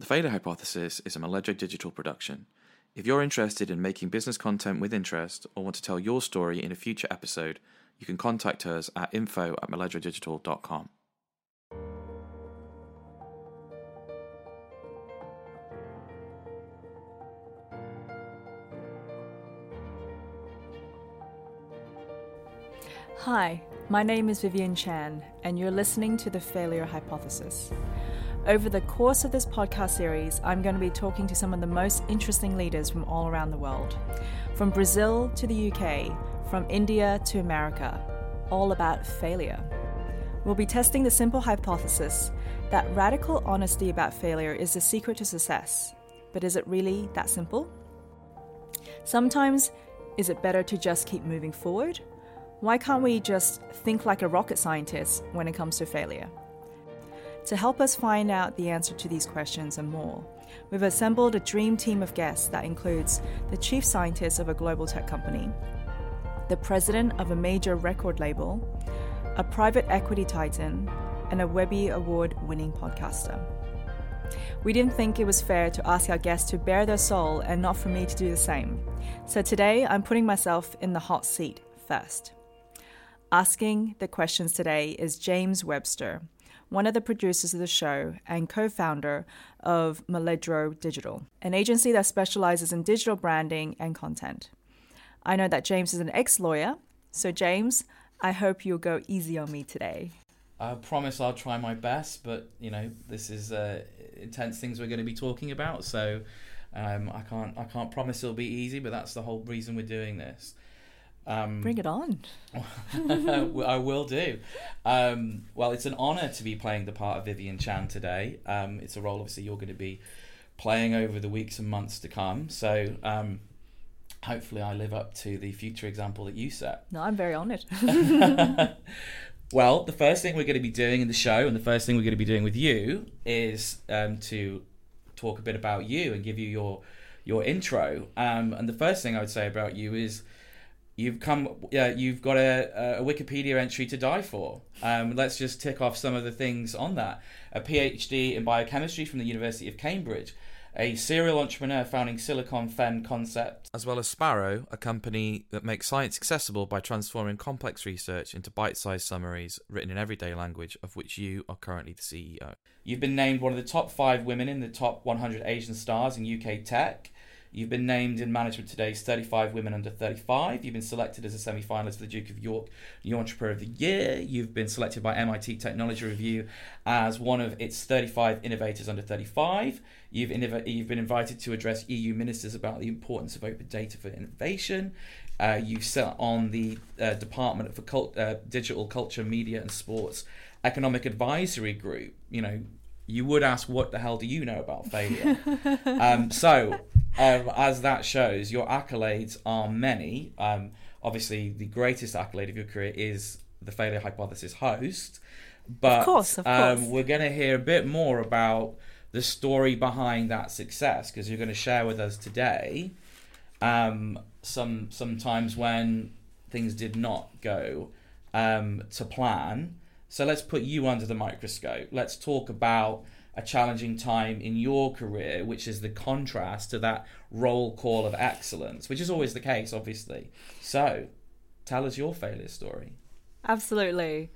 The Failure Hypothesis is a Moledro digital production. If you're interested in making business content with interest or want to tell your story in a future episode, you can contact us at info at moledrodigital.com. Hi, my name is Vivian Chan, and you're listening to The Failure Hypothesis. Over the course of this podcast series, I'm going to be talking to some of the most interesting leaders from all around the world, from Brazil to the UK, from India to America, all about failure. We'll be testing the simple hypothesis that radical honesty about failure is the secret to success. But is it really that simple? Sometimes, is it better to just keep moving forward? Why can't we just think like a rocket scientist when it comes to failure? To help us find out the answer to these questions and more, we've assembled a dream team of guests that includes the chief scientist of a global tech company, the president of a major record label, a private equity titan, and a Webby Award winning podcaster. We didn't think it was fair to ask our guests to bare their soul and not for me to do the same. So today I'm putting myself in the hot seat first. Asking the questions today is James Webster, one of the producers of the show and co founder of Moledro Digital, an agency that specializes in digital branding and content. I know that James is an ex lawyer, so James, I hope you'll go easy on me today. I promise I'll try my best, but you know this is uh, intense things we're going to be talking about, so um, I can't I can't promise it'll be easy, but that's the whole reason we're doing this. Um, Bring it on. I will do. Um, well, it's an honour to be playing the part of Vivian Chan today. Um, it's a role, obviously, you're going to be playing over the weeks and months to come. So, um, hopefully, I live up to the future example that you set. No, I'm very honoured. well, the first thing we're going to be doing in the show, and the first thing we're going to be doing with you, is um, to talk a bit about you and give you your your intro. Um, and the first thing I would say about you is you've come yeah you've got a, a wikipedia entry to die for. Um, let's just tick off some of the things on that. A phd in biochemistry from the university of cambridge. A serial entrepreneur founding silicon fen concept. As well as sparrow a company that makes science accessible by transforming complex research into bite-sized summaries written in everyday language of which you are currently the ceo you've been named one of the top five women in the top 100 asian stars in uk tech You've been named in Management Today's 35 Women Under 35. You've been selected as a semi finalist for the Duke of York New Entrepreneur of the Year. You've been selected by MIT Technology Review as one of its 35 innovators under 35. You've, innov- you've been invited to address EU ministers about the importance of open data for innovation. Uh, you sat on the uh, Department for Cult- uh, Digital Culture, Media and Sports Economic Advisory Group. You know, you would ask, what the hell do you know about failure? um, so, um, as that shows, your accolades are many. Um, obviously, the greatest accolade of your career is the Failure Hypothesis host. But of course, of course. Um, we're going to hear a bit more about the story behind that success because you're going to share with us today um, some sometimes when things did not go um, to plan. So let's put you under the microscope. Let's talk about a challenging time in your career, which is the contrast to that roll call of excellence, which is always the case, obviously. So, tell us your failure story. Absolutely.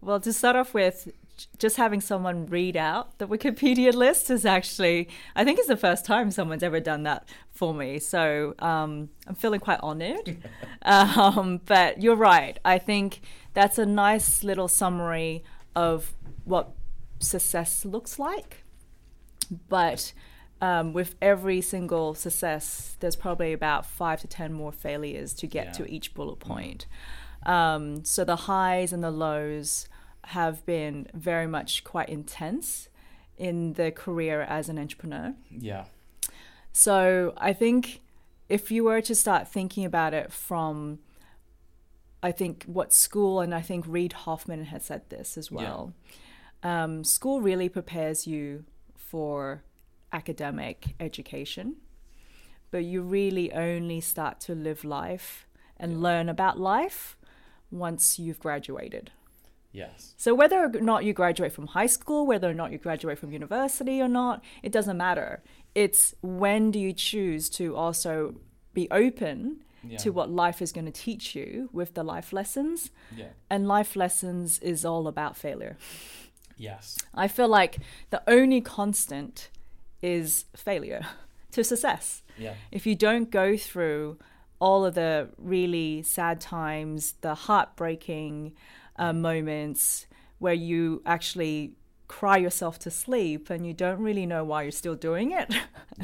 Well, to start off with, just having someone read out the Wikipedia list is actually, I think it's the first time someone's ever done that for me. So um, I'm feeling quite honored. um, but you're right. I think that's a nice little summary of what success looks like. But um, with every single success, there's probably about five to 10 more failures to get yeah. to each bullet point. Um, so the highs and the lows have been very much quite intense in the career as an entrepreneur. Yeah. So I think if you were to start thinking about it from I think what school and I think Reid Hoffman has said this as well. Yeah um, school really prepares you for academic education, but you really only start to live life and learn about life once you've graduated. Yes. So whether or not you graduate from high school, whether or not you graduate from university or not, it doesn't matter. It's when do you choose to also be open Yeah. to what life is going to teach you with the life lessons. Yeah. And life lessons is all about failure. Yes. I feel like the only constant is failure to success. Yeah. If you don't go through all of the really sad times, the heartbreaking uh, moments where you actually cry yourself to sleep and you don't really know why you're still doing it,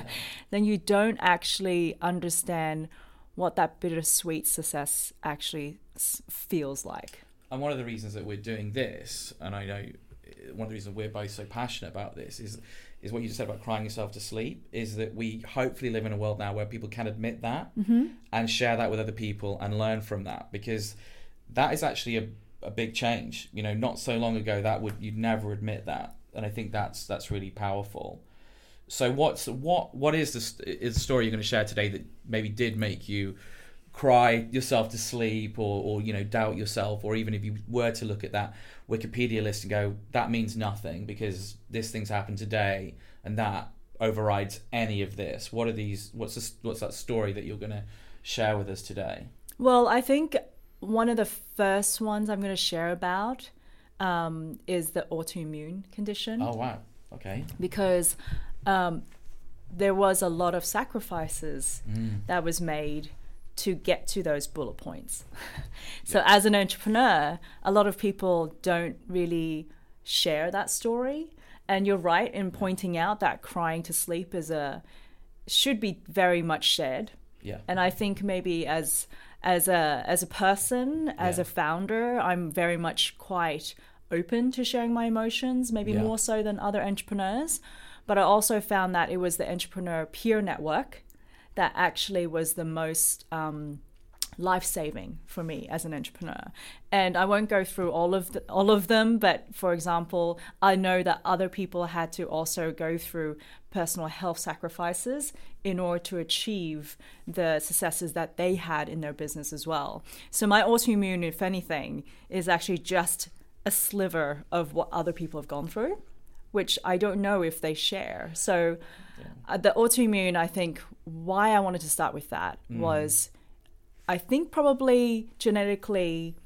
then you don't actually understand what that bittersweet success actually s- feels like. And one of the reasons that we're doing this, and I know one of the reasons we're both so passionate about this is is what you just said about crying yourself to sleep. Is that we hopefully live in a world now where people can admit that mm-hmm. and share that with other people and learn from that because that is actually a, a big change. You know, not so long ago that would you'd never admit that, and I think that's that's really powerful. So what's what what is the is the story you're going to share today that maybe did make you cry yourself to sleep or, or you know doubt yourself or even if you were to look at that wikipedia list and go that means nothing because this thing's happened today and that overrides any of this. What are these what's this, what's that story that you're going to share with us today? Well, I think one of the first ones I'm going to share about um, is the autoimmune condition. Oh wow. Okay. Because um, there was a lot of sacrifices that was made to get to those bullet points. so, as an entrepreneur, a lot of people don't really share that story. And you're right in pointing out that crying to sleep is a should be very much shared. yeah And I think maybe as as a as a person, as Yeah. a founder, I'm very much quite open to sharing my emotions, maybe Yeah. more so than other entrepreneurs. But I also found that it was the entrepreneur peer network that actually was the most um, life saving for me as an entrepreneur. And I won't go through all of the, all of them, but for example, I know that other people had to also go through personal health sacrifices in order to achieve the successes that they had in their business as well. So my autoimmune, if anything, is actually just a sliver of what other people have gone through, which I don't know if they share. So uh, the autoimmune, I think, why I wanted to start with that was, I think probably genetically,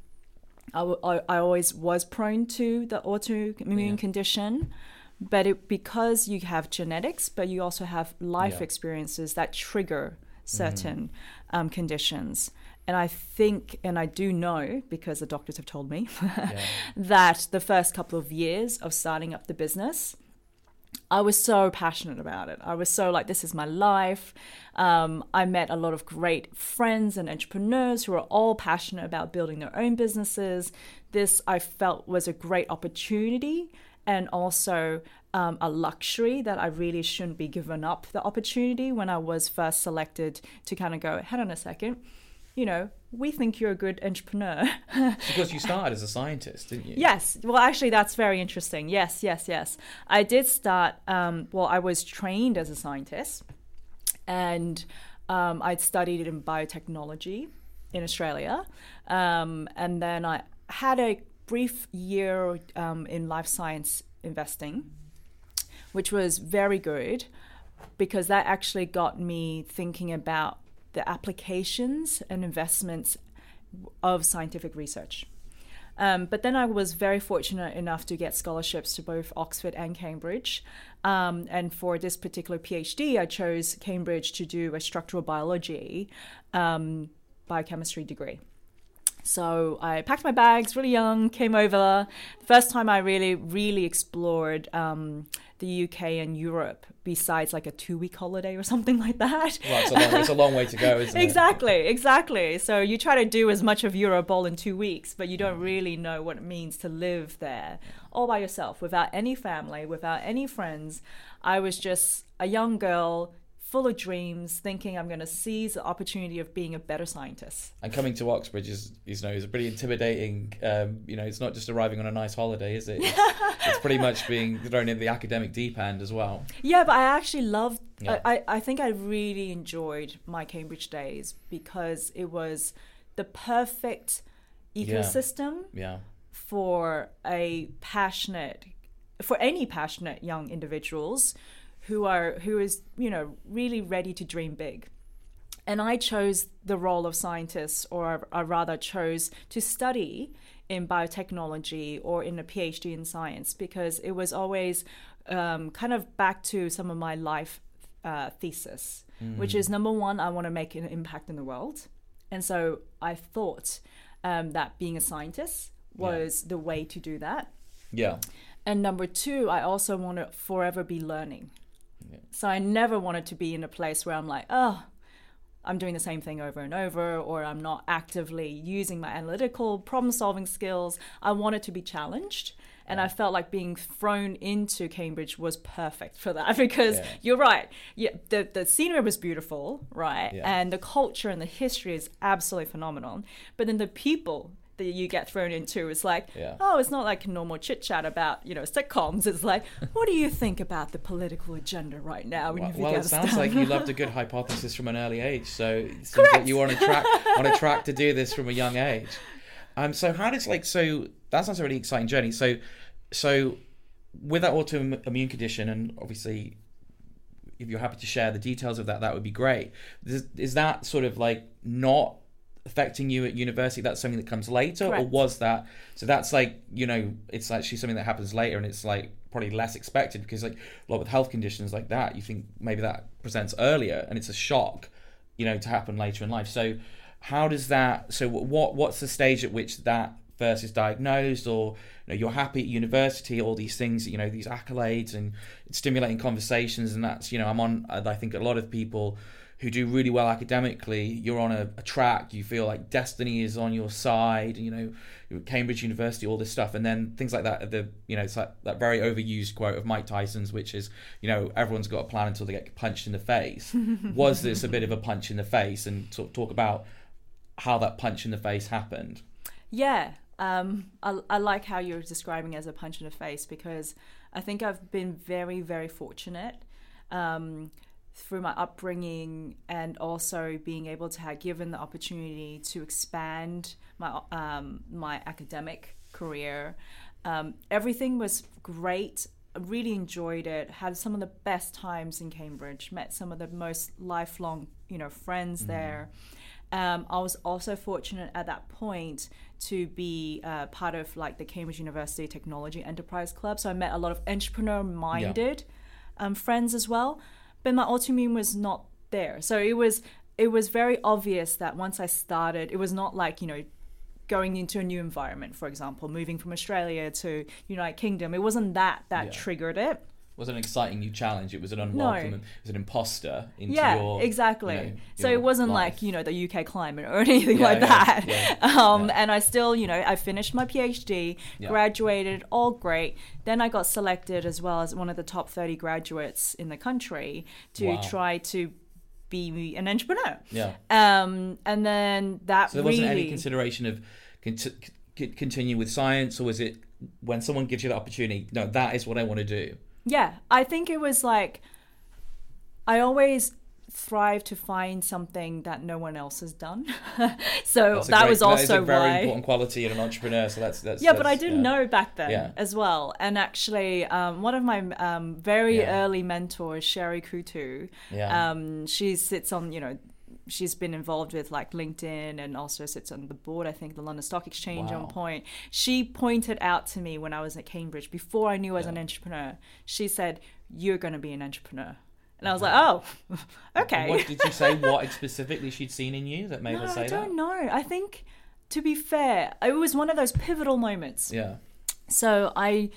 I always was prone to the autoimmune Yeah. condition, but it because you have genetics, but you also have life Yeah. experiences that trigger certain um, conditions. And I think, and I do know because the doctors have told me yeah that the first couple of years of starting up the business, I was so passionate about it. I was so like, this is my life. Um, I met a lot of great friends and entrepreneurs who are all passionate about building their own businesses. This I felt was a great opportunity and also um, a luxury that I really shouldn't be given up the opportunity when I was first selected to kind of go, hold on a second, you know, we think you're a good entrepreneur. because you started as a scientist didn't you Yes. Well, actually, that's very interesting. Yes, yes, yes. I did start, um, well, I was trained as a scientist and um, I'd studied in biotechnology in Australia. Um, and then I had a brief year um, in life science investing, which was very good because that actually got me thinking about the applications and investments of scientific research. Um, but then I was very fortunate enough to get scholarships to both Oxford and Cambridge. Um, and for this particular PhD, I chose Cambridge to do a structural biology um, biochemistry degree. So I packed my bags really young, came over. First time I really, really explored um, the UK and Europe besides like a two week holiday or something like that. well it's a long, it's a long way to go isn't it Exactly, exactly. So you try to do as much of Europe all in two weeks, but you don't really know what it means to live there all by yourself, without any family, without any friends. I was just a young girl full of dreams, thinking I'm going to seize the opportunity of being a better scientist. And coming to Oxbridge is, is, you know, is a pretty intimidating. Um, you know, it's not just arriving on a nice holiday, is it? It's, it's pretty much being thrown in the academic deep end as well. Yeah, but I actually loved. Yeah. I, I, think I really enjoyed my Cambridge days because it was the perfect Yeah. ecosystem Yeah, for a passionate, for any passionate young individuals who are who is you know really ready to dream big. And I chose the role of scientist, or I rather chose to study in biotechnology or in a PhD in science because it was always um, kind of back to some of my life uh, thesis, mm. which is number one, I want to make an impact in the world. And so I thought um, that being a scientist was yeah. the way to do that. Yeah. And number two, I also want to forever be learning. Yeah. So I never wanted to be in a place where I'm like, oh, I'm doing the same thing over and over, or I'm not actively using my analytical problem solving skills. I wanted to be challenged. And I felt like being thrown into Cambridge was perfect for that because yeah. you're right. Yeah, the, the scenery was beautiful, right? Yeah. And the culture and the history is absolutely phenomenal. But then the people that you get thrown into is like, yeah. oh, it's not like a normal chit chat about you know sitcoms. It's like, what do you think about the political agenda right now? Well, well it sounds like you loved a good hypothesis from an early age, so it seems like you want to track on a track to do this from a young age. Um, so how does like so that sounds a really exciting journey. So so with that autoimmune condition, and obviously if you're happy to share the details of that, that would be great. Is, is that sort of like not affecting you at university that's something that comes later Correct. or was that so that's like you know it's actually something that happens later and it's like probably less expected because like a lot with health conditions like that you think maybe that presents earlier and it's a shock you know to happen later in life so how does that so what what's the stage at which that first is diagnosed or you know you're happy at university all these things you know these accolades and stimulating conversations and that's you know i'm on i think a lot of people who do really well academically, you're on a, a, track, you feel like destiny is on your side, you know, Cambridge University, all this stuff, and then things like that. The you know, it's like that very overused quote of Mike Tyson's, which is, you know, everyone's got a plan until they get punched in the face. Was this a bit of a punch in the face? And sort of talk about how that punch in the face happened. Yeah, um, I, I like how you're describing as a punch in the face because I think I've been very, very fortunate. Um, through my upbringing and also being able to have given the opportunity to expand my um, my academic career. Um, everything was great. I really enjoyed it. Had some of the best times in Cambridge. Met some of the most lifelong, you know, friends mm. there. Um, I was also fortunate at that point to be uh, part of like the Cambridge University Technology Enterprise Club. So I met a lot of entrepreneur-minded yeah. um, friends as well but my autoimmune was not there. So it was it was very obvious that once I started, it was not like you know going into a new environment, for example, moving from Australia to United Kingdom. It wasn't that that yeah. triggered it. It was an exciting new challenge. It was an unwelcome. No. It was an imposter into yeah, your exactly. You know, so it wasn't life. like you know the UK climate or anything yeah, like that. Yeah, um, and I still you know I finished my PhD, graduated, all great. Then I got selected as well as one of the top thirty graduates in the country to wow. try to be an entrepreneur. Yeah. Um, and then that so there really... wasn't any consideration of cont- continue with science, or was it when someone gives you the opportunity? No, that is what I want to do. Yeah, I think it was like I always thrive to find something that no one else has done. so that great, was also that is a very why... important quality in an entrepreneur. So that's that's yeah, that's, but I didn't yeah. know back then yeah. as well. And actually, um, one of my um, very yeah. early mentors, Sherry Coutu, um, she sits on you know she's been involved with like LinkedIn and also sits on the board, I think, the London Stock Exchange wow. on point. She pointed out to me when I was at Cambridge, before I knew I was yeah. an entrepreneur, she said, You're going to be an entrepreneur. And I was like, oh, okay. What did you say? What specifically she'd seen in you that made no, her say that? I don't that? know. I think, to be fair, it was one of those pivotal moments. Yeah. So I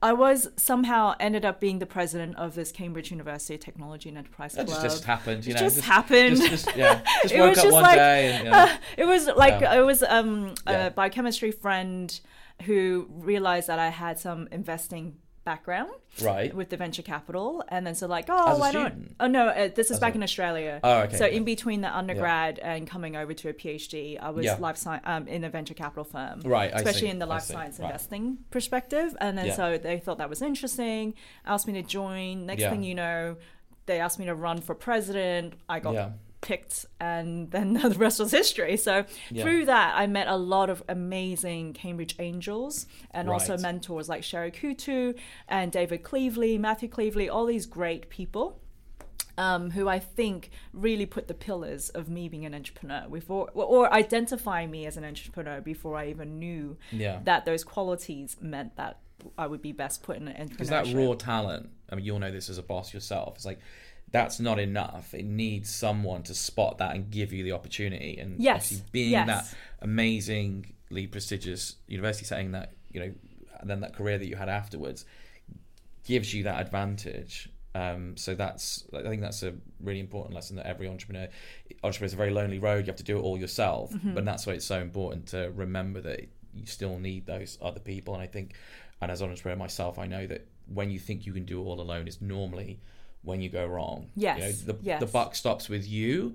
I was somehow ended up being the president of this Cambridge University Technology and Enterprise Club. That just, happened, you know. It just, just happened. Just, just, yeah, just woke up one like, day. And, you know, uh, it was like yeah. it was um, yeah. a biochemistry friend who realized that I had some investing background right. with the venture capital. And then so like oh why not oh no uh, this is As back a... in australia. Oh okay so in between the undergrad yeah. and coming over to a phd i was yeah. life science um, in a venture capital firm. Right especially in the life science right. investing perspective. And then yeah. so they thought that was interesting asked me to join. Next thing you know they asked me to run for president. I got picked and then the rest was history so Yeah. through that i met a lot of amazing cambridge angels and also mentors like sherry coutu and david cleevely matthew cleevely all these great people um, who I think really put the pillars of me being an entrepreneur before, or identifying me as an entrepreneur before I even knew Yeah. that those qualities meant that I would be best put in an entrepreneurship. because that raw talent i mean you'll know this as a boss yourself it's like that's not enough it needs someone to spot that and give you the opportunity and Yes, being yes. that amazingly prestigious university setting that you know and then that career that you had afterwards gives you that advantage um, so that's I think that's a really important lesson that every entrepreneur entrepreneur is a very lonely road. You have to do it all yourself, Mm-hmm. but that's why it's so important to remember that you still need those other people. And I think, and as an entrepreneur myself, I know that when you think you can do it all alone, is normally when you go wrong. Yes, you know, the yes. the buck stops with you.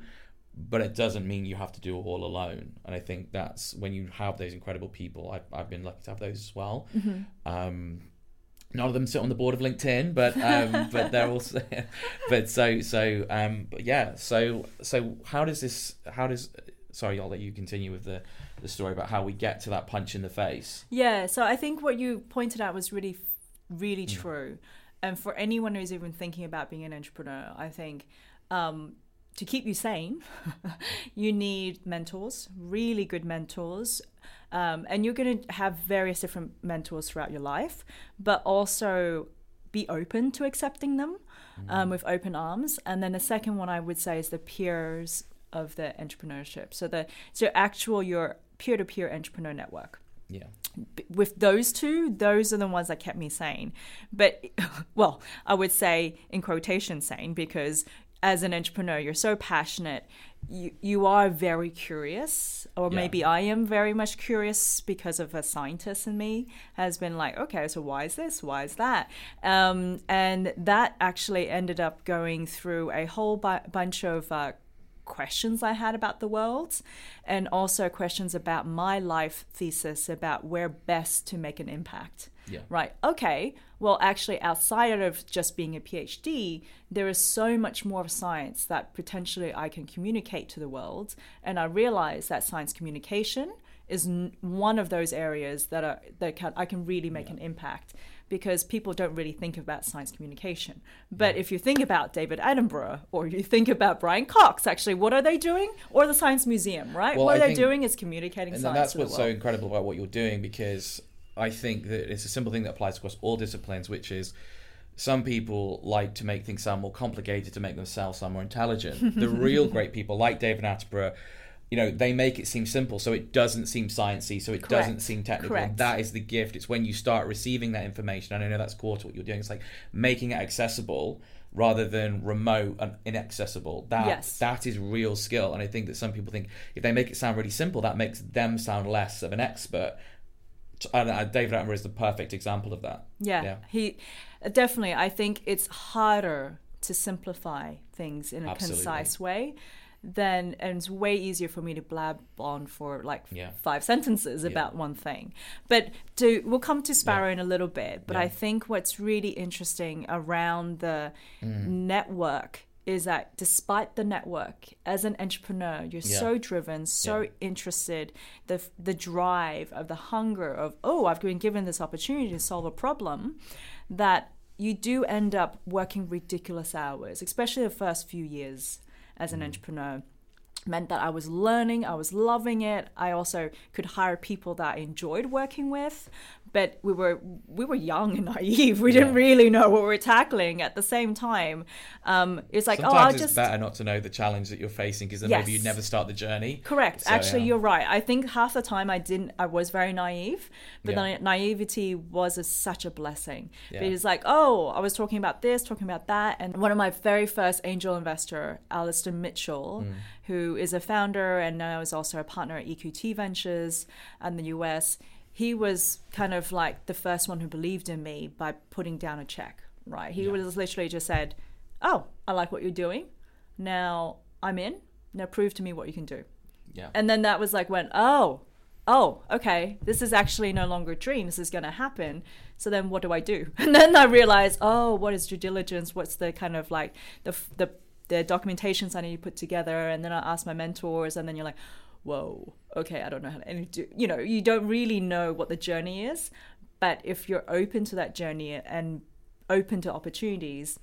But it doesn't mean you have to do it all alone, and I think that's when you have those incredible people. I've, I've been lucky to have those as well. Mm-hmm. Um, none of them sit on the board of LinkedIn, but um, but they're also but so so um, but yeah. So so how does this? How does? Sorry, I'll let you continue with the the story about how we get to that punch in the face. Yeah, so I think what you pointed out was really, really Mm. true. And for anyone who's even thinking about being an entrepreneur, I think um, to keep you sane, you need mentors, really good mentors. Um, and you're going to have various different mentors throughout your life, but also be open to accepting them um, with open arms. And then the second one I would say is the peers of the entrepreneurship. So the so actual your peer-to-peer entrepreneur network Yeah, with those two, those are the ones that kept me sane. But, well, I would say in quotation sane because as an entrepreneur, you're so passionate. You, you are very curious, or Yeah. maybe I am very much curious because of a scientist in me has been like, okay, so why is this? Why is that? Um, and that actually ended up going through a whole bu- bunch of uh, questions I had about the world, and also questions about my life thesis about where best to make an impact. Yeah. Right. Okay. Well, actually, outside of just being a PhD, there is so much more of science that potentially I can communicate to the world. And I realize that science communication is one of those areas that are that can I can really make an impact because people don't really think about science communication. But if you think about David Attenborough or you think about Brian Cox, actually, what are they doing? Or the Science Museum, right? Well, what I they're think- doing is communicating and science And that's what's so incredible about what you're doing because I think that it's a simple thing that applies across all disciplines, which is some people like to make things sound more complicated to make themselves sound more intelligent. the real great people, like David Attenborough, you know, they make it seem simple, so it doesn't seem sciencey, so it doesn't seem technical. Correct. that is the gift. It's when you start receiving that information, and I know that's core to what you're doing. It's like making it accessible rather than remote and inaccessible. That Yes. that is real skill. And I think that some people think if they make it sound really simple, that makes them sound less of an expert. And uh, David Attenborough is the perfect example of that. Yeah, Yeah. he definitely. I think it's harder to simplify things in a Absolutely. concise way than, and it's way easier for me to blab on for like Yeah. five sentences about one thing. But to we'll come to Sparrow in a little bit. But Yeah. I think what's really interesting around the Mm. network is that despite the network as an entrepreneur you're Yeah. so driven so Yeah. interested the the drive of the hunger of oh i've been given this opportunity to solve a problem that you do end up working ridiculous hours especially the first few years as an mm. entrepreneur meant that I was learning, I was loving it. I also could hire people that I enjoyed working with, but we were we were young and naive. We didn't really know what we were tackling at the same time. Um, it's like, Sometimes oh, I'll it's just better not to know the challenge that you're facing because then maybe you Yes. never start the journey. Correct. So, Actually, yeah. you're right. I think half the time I didn't. I was very naive, but Yeah. the naivety was a, such a blessing. Yeah. But it's like, oh, I was talking about this, talking about that, and one of my very first angel investor, Alastair Mitchell, Mm. Who is a founder and now is also a partner at EQT Ventures in the US. He was kind of like the first one who believed in me by putting down a check. Right. He Yeah. was literally just said, "Oh, I like what you're doing. Now I'm in. Now prove to me what you can do." Yeah. And then that was like when, oh, oh, okay, this is actually no longer a dream. This is going to happen. So then what do I do? And then I realized, oh, what is due diligence? What's the kind of like the the the documentations I need to put together, and then I ask my mentors, and then you're like, whoa, okay, I don't know how to do. You know, you don't really know what the journey is, but if you're open to that journey and open to opportunities,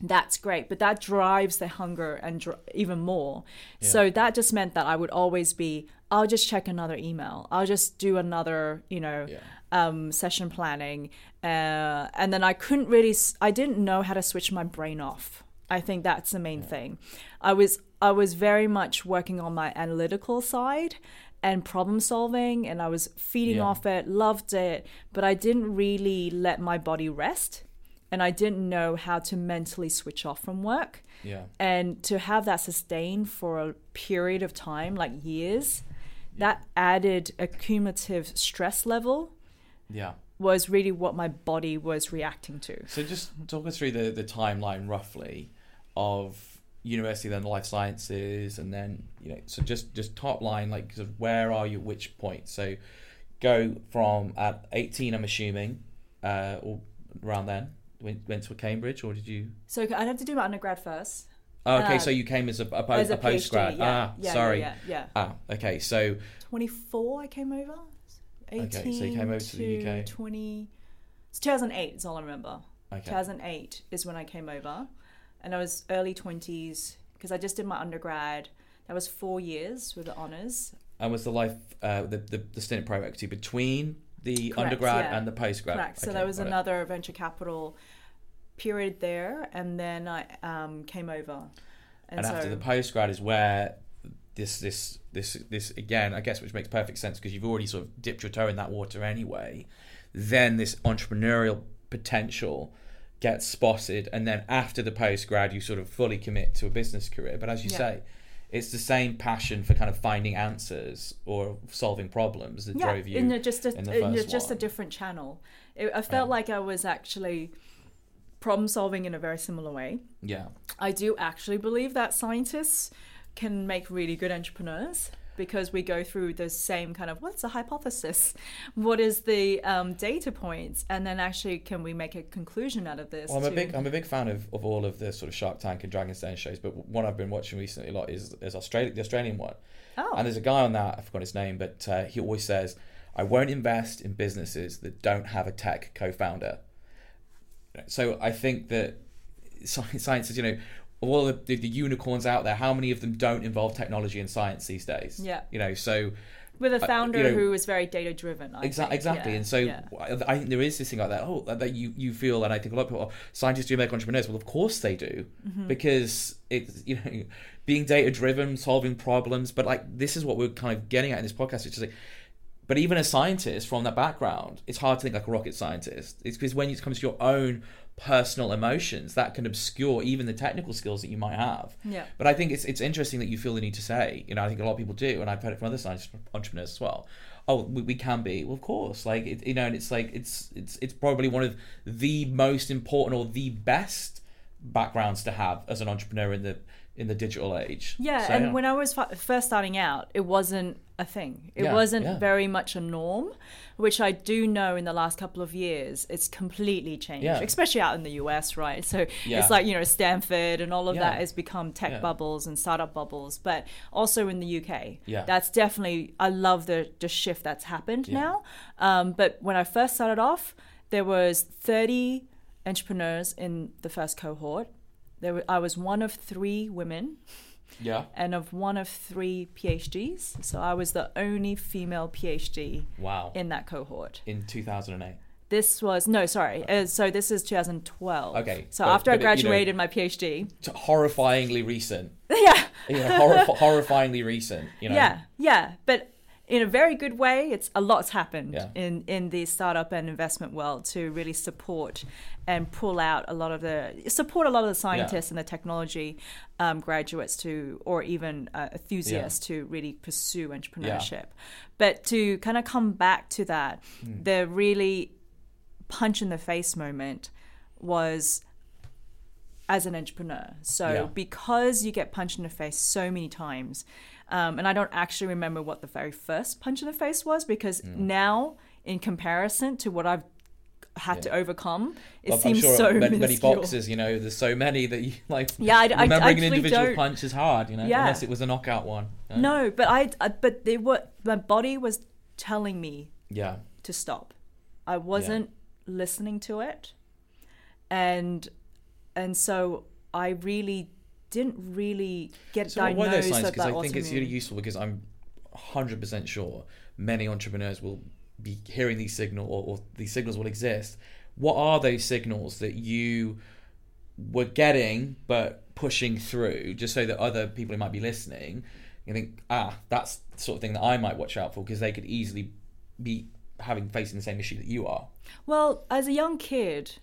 that's great. But that drives the hunger and dr- even more. Yeah. So that just meant that I would always be, I'll just check another email. I'll just do another, you know, Yeah. um, session planning. Uh, and then I couldn't really, i didn't know how to switch my brain off. I think that's the main thing. I was, I was very much working on my analytical side and problem solving, and I was feeding Yeah. off it, loved it, but I didn't really let my body rest. And I didn't know how to mentally switch off from work Yeah. and to have that sustained for a period of time like years that added a cumulative stress level Yeah. was really what my body was reacting to So just talk us through the, the timeline roughly of university, then life sciences, and then you know. So just just top line, like sort of where are you? Which point? So go from at eighteen, I'm assuming, uh, or around then. Went, went to Cambridge, or did you? so i'd have to do my undergrad first Oh, okay, Uh, so you came as a, a, as a, a post grad. PhD, yeah. Ah, yeah, sorry. yeah, yeah, Ah, okay. So 24 i came over 18 Okay, so you came over to the UK. 20 it's 2008 is all i remember okay, 2008 is when i came over and i was early 20s because i just did my undergrad that was four years with the honors and was the life uh, the, the the stint private equity between the Correct, undergrad yeah. and the postgrad? Correct. So Okay, there was got it. another venture capital period there, and then I um, came over. And, and so, after the postgrad is where this this this this again I guess which makes perfect sense because you've already sort of dipped your toe in that water anyway. Then this entrepreneurial potential gets spotted, and then after the postgrad you sort of fully commit to a business career. But as you Yeah. say. It's the same passion for kind of finding answers or solving problems that yeah, drove you. in a, just a in the in a- just a different channel. It, I felt Um, like I was actually problem solving in a very similar way. yeah, I do actually believe that scientists can make really good entrepreneurs because we go through the same kind of what's the hypothesis, what is the um, data points, and then actually can we make a conclusion out of this? Well, I'm a big I'm a big fan of, of all of the sort of Shark Tank and Dragon's Den shows, but one I've been watching recently a lot is is Australia the Australian one. oh, And there's a guy on that I forgot his name, but uh, he always says, "I won't invest in businesses that don't have a tech co-founder." So I think that sci- science is you know. Of all the, the, the unicorns out there, how many of them don't involve technology and science these days? Yeah. You know, so with a uh, founder you know- who is very data driven. Exactly, exactly. and so I I think there is this thing like that. Oh, that that you you feel, and I think a lot of people, oh, scientists do make entrepreneurs. Well, of course they do, Mm-hmm. because it's you know being data driven, solving problems. But like this is what we're kind of getting at in this podcast, which is like. But even a scientist from that background, it's hard to think like a rocket scientist. It's because when it comes to your own personal emotions, that can obscure even the technical skills that you might have. Yeah. But I think it's it's interesting that you feel the need to say, you know, I think a lot of people do, and I've heard it from other science entrepreneurs as well. Oh, we, we can be, well, of course, like it, you know, and it's like it's it's it's probably one of the most important or the best backgrounds to have as an entrepreneur in the in the digital age. Yeah, So, and when I was fi- first starting out, it wasn't a thing. It Yeah, wasn't yeah. very much a norm, which I do know in the last couple of years, it's completely changed, Yeah. especially out in the US, right? So Yeah. it's like, you know, Stanford and all of Yeah. that has become tech Yeah. bubbles and startup bubbles, but also in the UK. Yeah. That's definitely, I love the, the shift that's happened Yeah. now. Um, but when I first started off, there was 30 entrepreneurs in the first cohort. There were, I was one of three women yeah, and of one of three PhDs. So I was the only female PhD wow, in that cohort. in two thousand and eight. This was no, sorry. Uh, so this is 2012. Okay, So but- after I but it- you know- graduated my PhD, Horrifyingly recent. yeah, Yeah, horrif- horrifyingly recent. You know. yeah, yeah, but in a very good way. It's a lot's happened Yeah. in in the startup and investment world to really support and pull out a lot of the support a lot of the scientists and the technology um, graduates to or even uh, enthusiasts to really pursue entrepreneurship. But to kind of come back to that, Hmm. the really punch in the face moment was as an entrepreneur. So Yeah. because you get punched in the face so many times, um, and I don't actually remember what the very first punch in the face was because Mm. now, in comparison to what I've had to overcome. It Well, seems I'm sure so many, many boxers, you know, there's so many that you like. Yeah, I, I, I remembering an individual don't. punch is hard, you know, Yeah. unless it was a knockout one. you know? No, but I, I but they were my body was telling me Yeah. to stop. I wasn't listening to it, and and so I really didn't really get So what were those signs? Because I think it's really useful because I'm 100% sure many entrepreneurs will be hearing these signals or, or these signals will exist. What are those signals that you were getting but pushing through just so that other people who might be listening you think, ah, that's the sort of thing that I might watch out for because they could easily be having facing the same issue that you are. Well, as a young kid,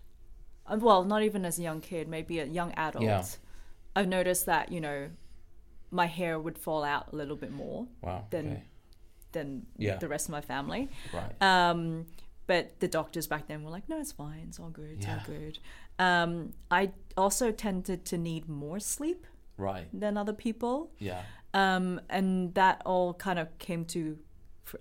uh, well, not even as a young kid, maybe a young adult, Yeah. I've noticed that you know my hair would fall out a little bit more Wow. Then- okay. than Yeah. the rest of my family. Right. Um, but the doctors back then were like, no, it's fine, it's all good, it's Yeah. all good. Um, I also tended to need more sleep right. than other people. Yeah. Um, and that all kind of came to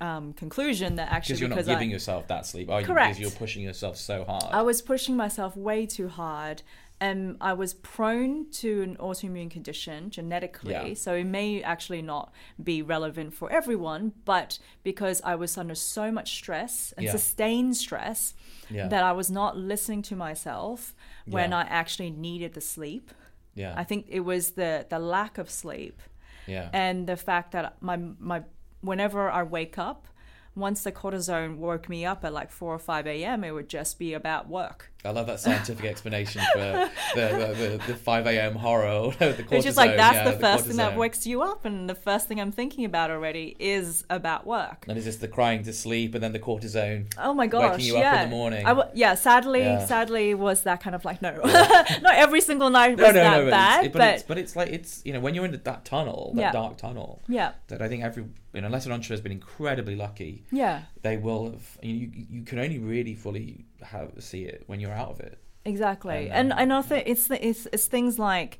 um, conclusion that actually Because you're not giving I, yourself that sleep, are you? Correct. Because you're pushing yourself so hard. I was pushing myself way too hard. And I was prone to an autoimmune condition genetically. Yeah. So it may actually not be relevant for everyone, but because I was under so much stress and Yeah. sustained stress yeah. that I was not listening to myself when. I actually needed the sleep. yeah. I think it was the, the lack of sleep yeah. and the fact that my my whenever I wake up, once the cortisone woke me up at like four or five a.m., it would just be about work. I love that scientific explanation for the, the, the, the 5 a.m. horror. the cortisone, It's just like that's yeah, the first thing that wakes you up, and the first thing I'm thinking about already is about work. And is this the crying to sleep and then the cortisone? Oh my gosh! Waking you up in yeah. the morning. I w- yeah, sadly, Yeah. sadly, was that kind of like no, not every single night was No, no, that no. but bad, it's, but, but, it's, but it's like, it's, you know, when you're in that tunnel, that Yeah. dark tunnel, yeah, that I think every, you know, unless an entrepreneur has been incredibly lucky, yeah, they will have, you, you can only really fully have see it when you're out of it. exactly. And, And um, and, I think it's it's it's things like,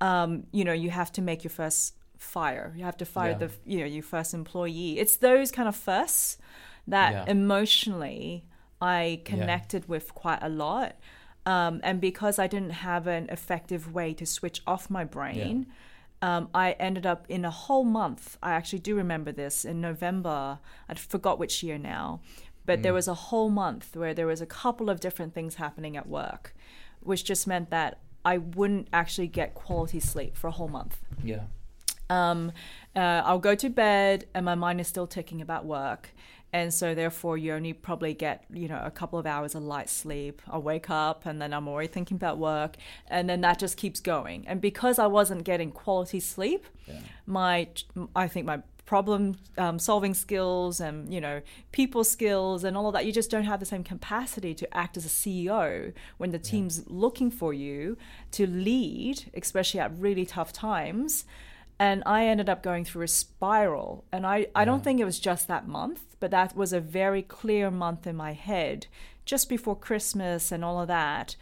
um, you know, you have to make your first fire. You have to fire Yeah. the you know your first employee. It's those kind of firsts that Yeah. emotionally I connected with quite a lot. Um, and because I didn't have an effective way to switch off my brain, um, I ended up in a whole month. I actually do remember this in November. I forgot which year now, but there was a whole month where there was a couple of different things happening at work, which just meant that I wouldn't actually get quality sleep for a whole month. Yeah. Um, uh, I'll go to bed and my mind is still ticking about work. And so, therefore, you only probably get, you know, a couple of hours of light sleep. I'll wake up and then I'm already thinking about work. And then that just keeps going. And because I wasn't getting quality sleep, Yeah. my, I think my problem um, solving skills and, you know, people skills and all of that, you just don't have the same capacity to act as a CEO when the team's looking for you to lead, especially at really tough times and I ended up going through a spiral. And I, I don't think it was just that month, but that was a very clear month in my head just before Christmas and all of that.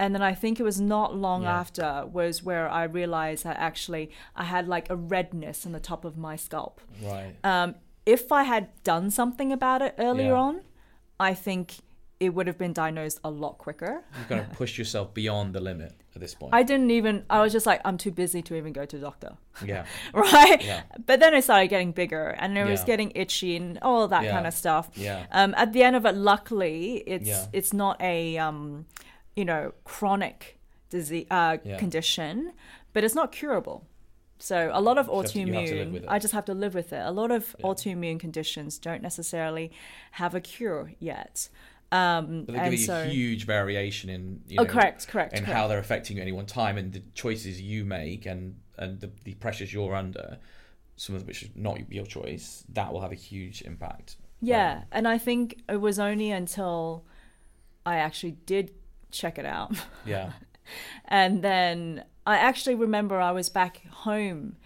And then I think it was not long Yeah. after was where I realized that actually I had like a redness on the top of my scalp. Right. Um, if I had done something about it earlier Yeah. on, I think it would have been diagnosed a lot quicker. You've got to push yourself beyond the limit at this point. I didn't even, I was just like, I'm too busy to even go to the doctor. yeah. right? Yeah. But then it started getting bigger and it was getting itchy and all that Yeah. kind of stuff. Yeah. Um, at the end of it, luckily, it's Yeah. it's not a um, you know chronic disease uh, Yeah. condition, but it's not curable. So a lot of have to- you have to live autoimmune. I just have to live with it. A lot of Yeah. autoimmune conditions don't necessarily have a cure yet. Um, But they and give you so, a huge variation in you oh, correct, correct, and how they're affecting you at any one time and the choices you make and and the, the pressures you're under some of which is not your choice that will have a huge impact Yeah, and I think it was only until I actually did check it out. yeah And then I actually remember I was back home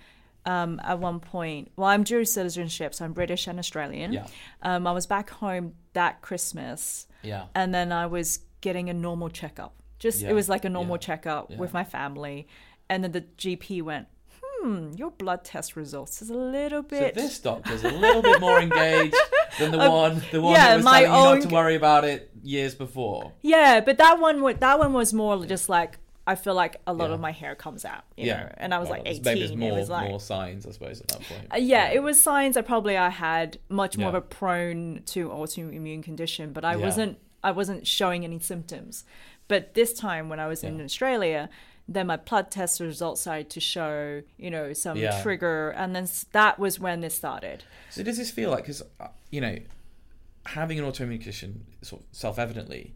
um, at one point. Well, I'm dual citizenship, so I'm British and Australian. yeah Um, I was back home that Christmas, yeah and then I was getting a normal checkup. Just Yeah, it was like a normal yeah, checkup yeah. with my family, and then the GP went, hmm, your blood test results is a little bit. So this doctor's a little bit more engaged than the one the one yeah, that was telling you own- not to worry about it years before. yeah, but that one, that one was more just like, I feel like a lot Yeah. of my hair comes out, you yeah, know, and I was Well, like 18. Maybe there's more, it was like, more signs, I suppose, at that point. Uh, yeah, it was signs that probably I had much more Yeah. of a prone to autoimmune condition, but I Yeah. wasn't I wasn't showing any symptoms. But this time when I was in Australia, then my blood test results started to show, you know, some Yeah. trigger, and then that was when this started. So does this feel like because uh, you know having an autoimmune condition sort of self-evidently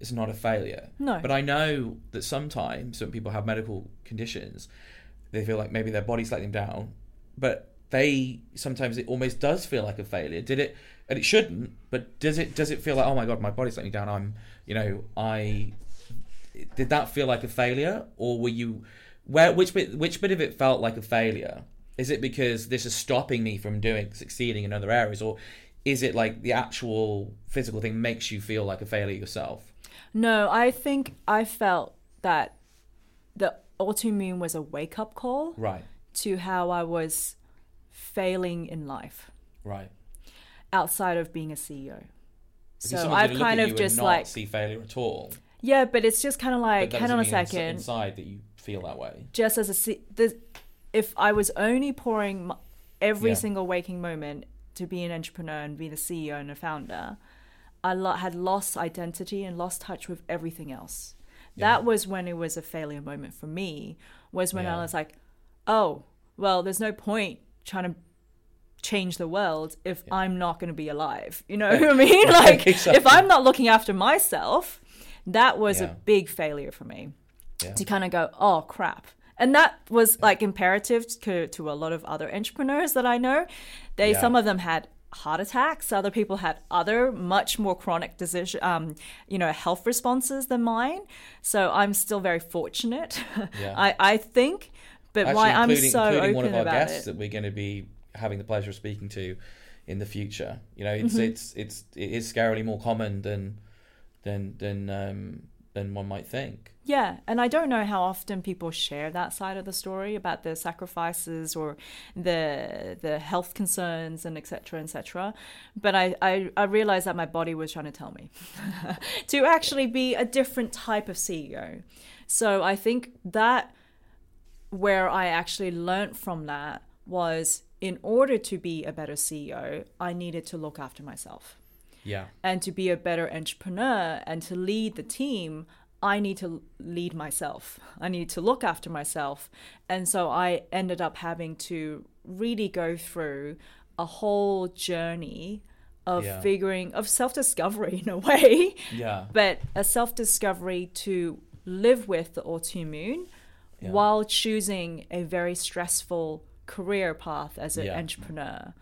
is not a failure. No. But I know that sometimes when people have medical conditions, they feel like maybe their body's letting them down, but they sometimes it almost does feel like a failure. Did it? And it shouldn't. But does it? Does it feel like oh my god, my body's letting me down? I'm you know I did that feel like a failure or were you where which bit which bit of it felt like a failure? Is it because this is stopping me from doing succeeding in other areas or is it like the actual physical thing makes you feel like a failure yourself? No, I think I felt that the autoimmune was a wake up call right. to how I was failing in life. Right. Outside of being a CEO. Because So I've kind of just not like see failure at all Yeah, but it's just kind of like, hang on a second. inside that you feel that way Just as a if I was only pouring m- every Yeah. single waking moment to be an entrepreneur and be the CEO and a founder, I lo- had lost identity and lost touch with everything else. That was when it was a failure moment for me. Was when Yeah. I was like, oh, well, there's no point trying to change the world if I'm not going to be alive. You know what I mean? Like, Exactly. if I'm not looking after myself, that was a big failure for me yeah to kind of go, oh crap. And that was like imperative to, to a lot of other entrepreneurs that I know. They Yeah. some of them had heart attacks, other people had other much more chronic decision, um, you know, health responses than mine. So I'm still very fortunate. Yeah. I, I think, but Actually, why I'm so including open one of our guests it. that we're going to be having the pleasure of speaking to in the future. You know, it's Mm-hmm. it's it's it is scarily more common than than than um, than one might think. Yeah, and I don't know how often people share that side of the story about the sacrifices or the the health concerns and etc. etc. But I, I I realized that my body was trying to tell me to actually be a different type of CEO. So I think that where I actually learnt from that was in order to be a better CEO, I needed to look after myself Yeah, and to be a better entrepreneur and to lead the team i need to lead myself i need to look after myself and so i ended up having to really go through a whole journey of Yeah. figuring of self-discovery in a way yeah, but a self-discovery to live with the autoimmune Yeah. while choosing a very stressful career path as an Yeah. entrepreneur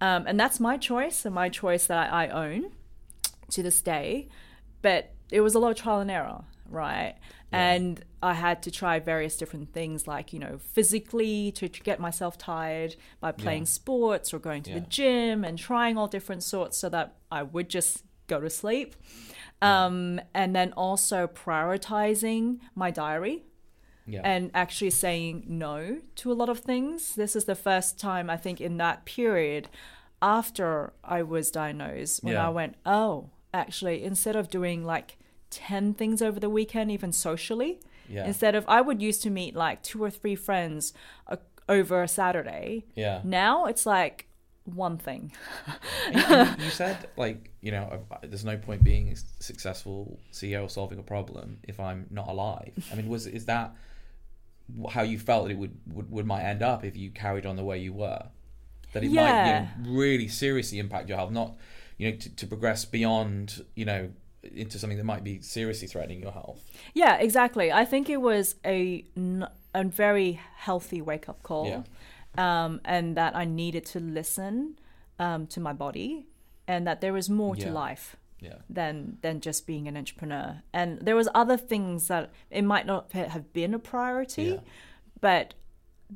um, and that's my choice and my choice that I, I own to this day. But it was a lot of trial and error right? And i had to try various different things like you know physically to, to get myself tired by playing Yeah. sports or going to the gym and trying all different sorts so that i would just go to sleep. Um, and then also prioritizing my diary yeah, and actually saying no to a lot of things. This is the first time I think in that period after I was diagnosed when Yeah. I went, oh, actually, instead of doing like 10 things over the weekend, even socially, yeah, instead of I would used to meet like two or three friends uh, over a Saturday. yeah. Now it's like one thing. you, said like you know uh, there's no point being a successful CEO solving a problem if I'm not alive. I mean, was is that how you felt that it would, would would might end up if you carried on the way you were? That it might you know, really seriously impact your health, not you know to, to progress beyond you know into something that might be seriously threatening your health. Yeah, exactly. I think it was a a very healthy wake up call. Yeah. Um, and that I needed to listen um, to my body and that there was more Yeah. to life Yeah, than than just being an entrepreneur. And there was other things that it might not have been a priority, Yeah. but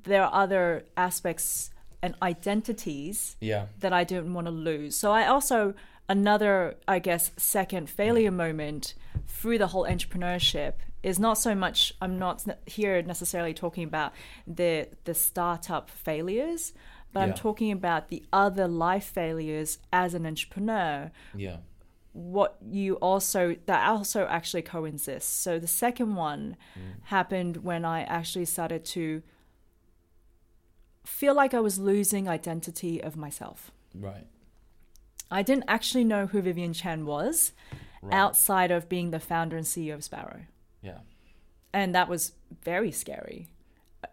there are other aspects and identities yeah, that I didn't want to lose. So I also another, I guess, second failure moment through the whole entrepreneurship is not so much I'm not here necessarily talking about the the startup failures, but I'm talking about the other life failures as an entrepreneur. Yeah. What you also that also actually coexists. So the second one mm. happened when I actually started to feel like I was losing identity of myself. Right. I didn't actually know who Vivian Chan was Right. outside of being the founder and CEO of Sparrow. Yeah. And that was very scary.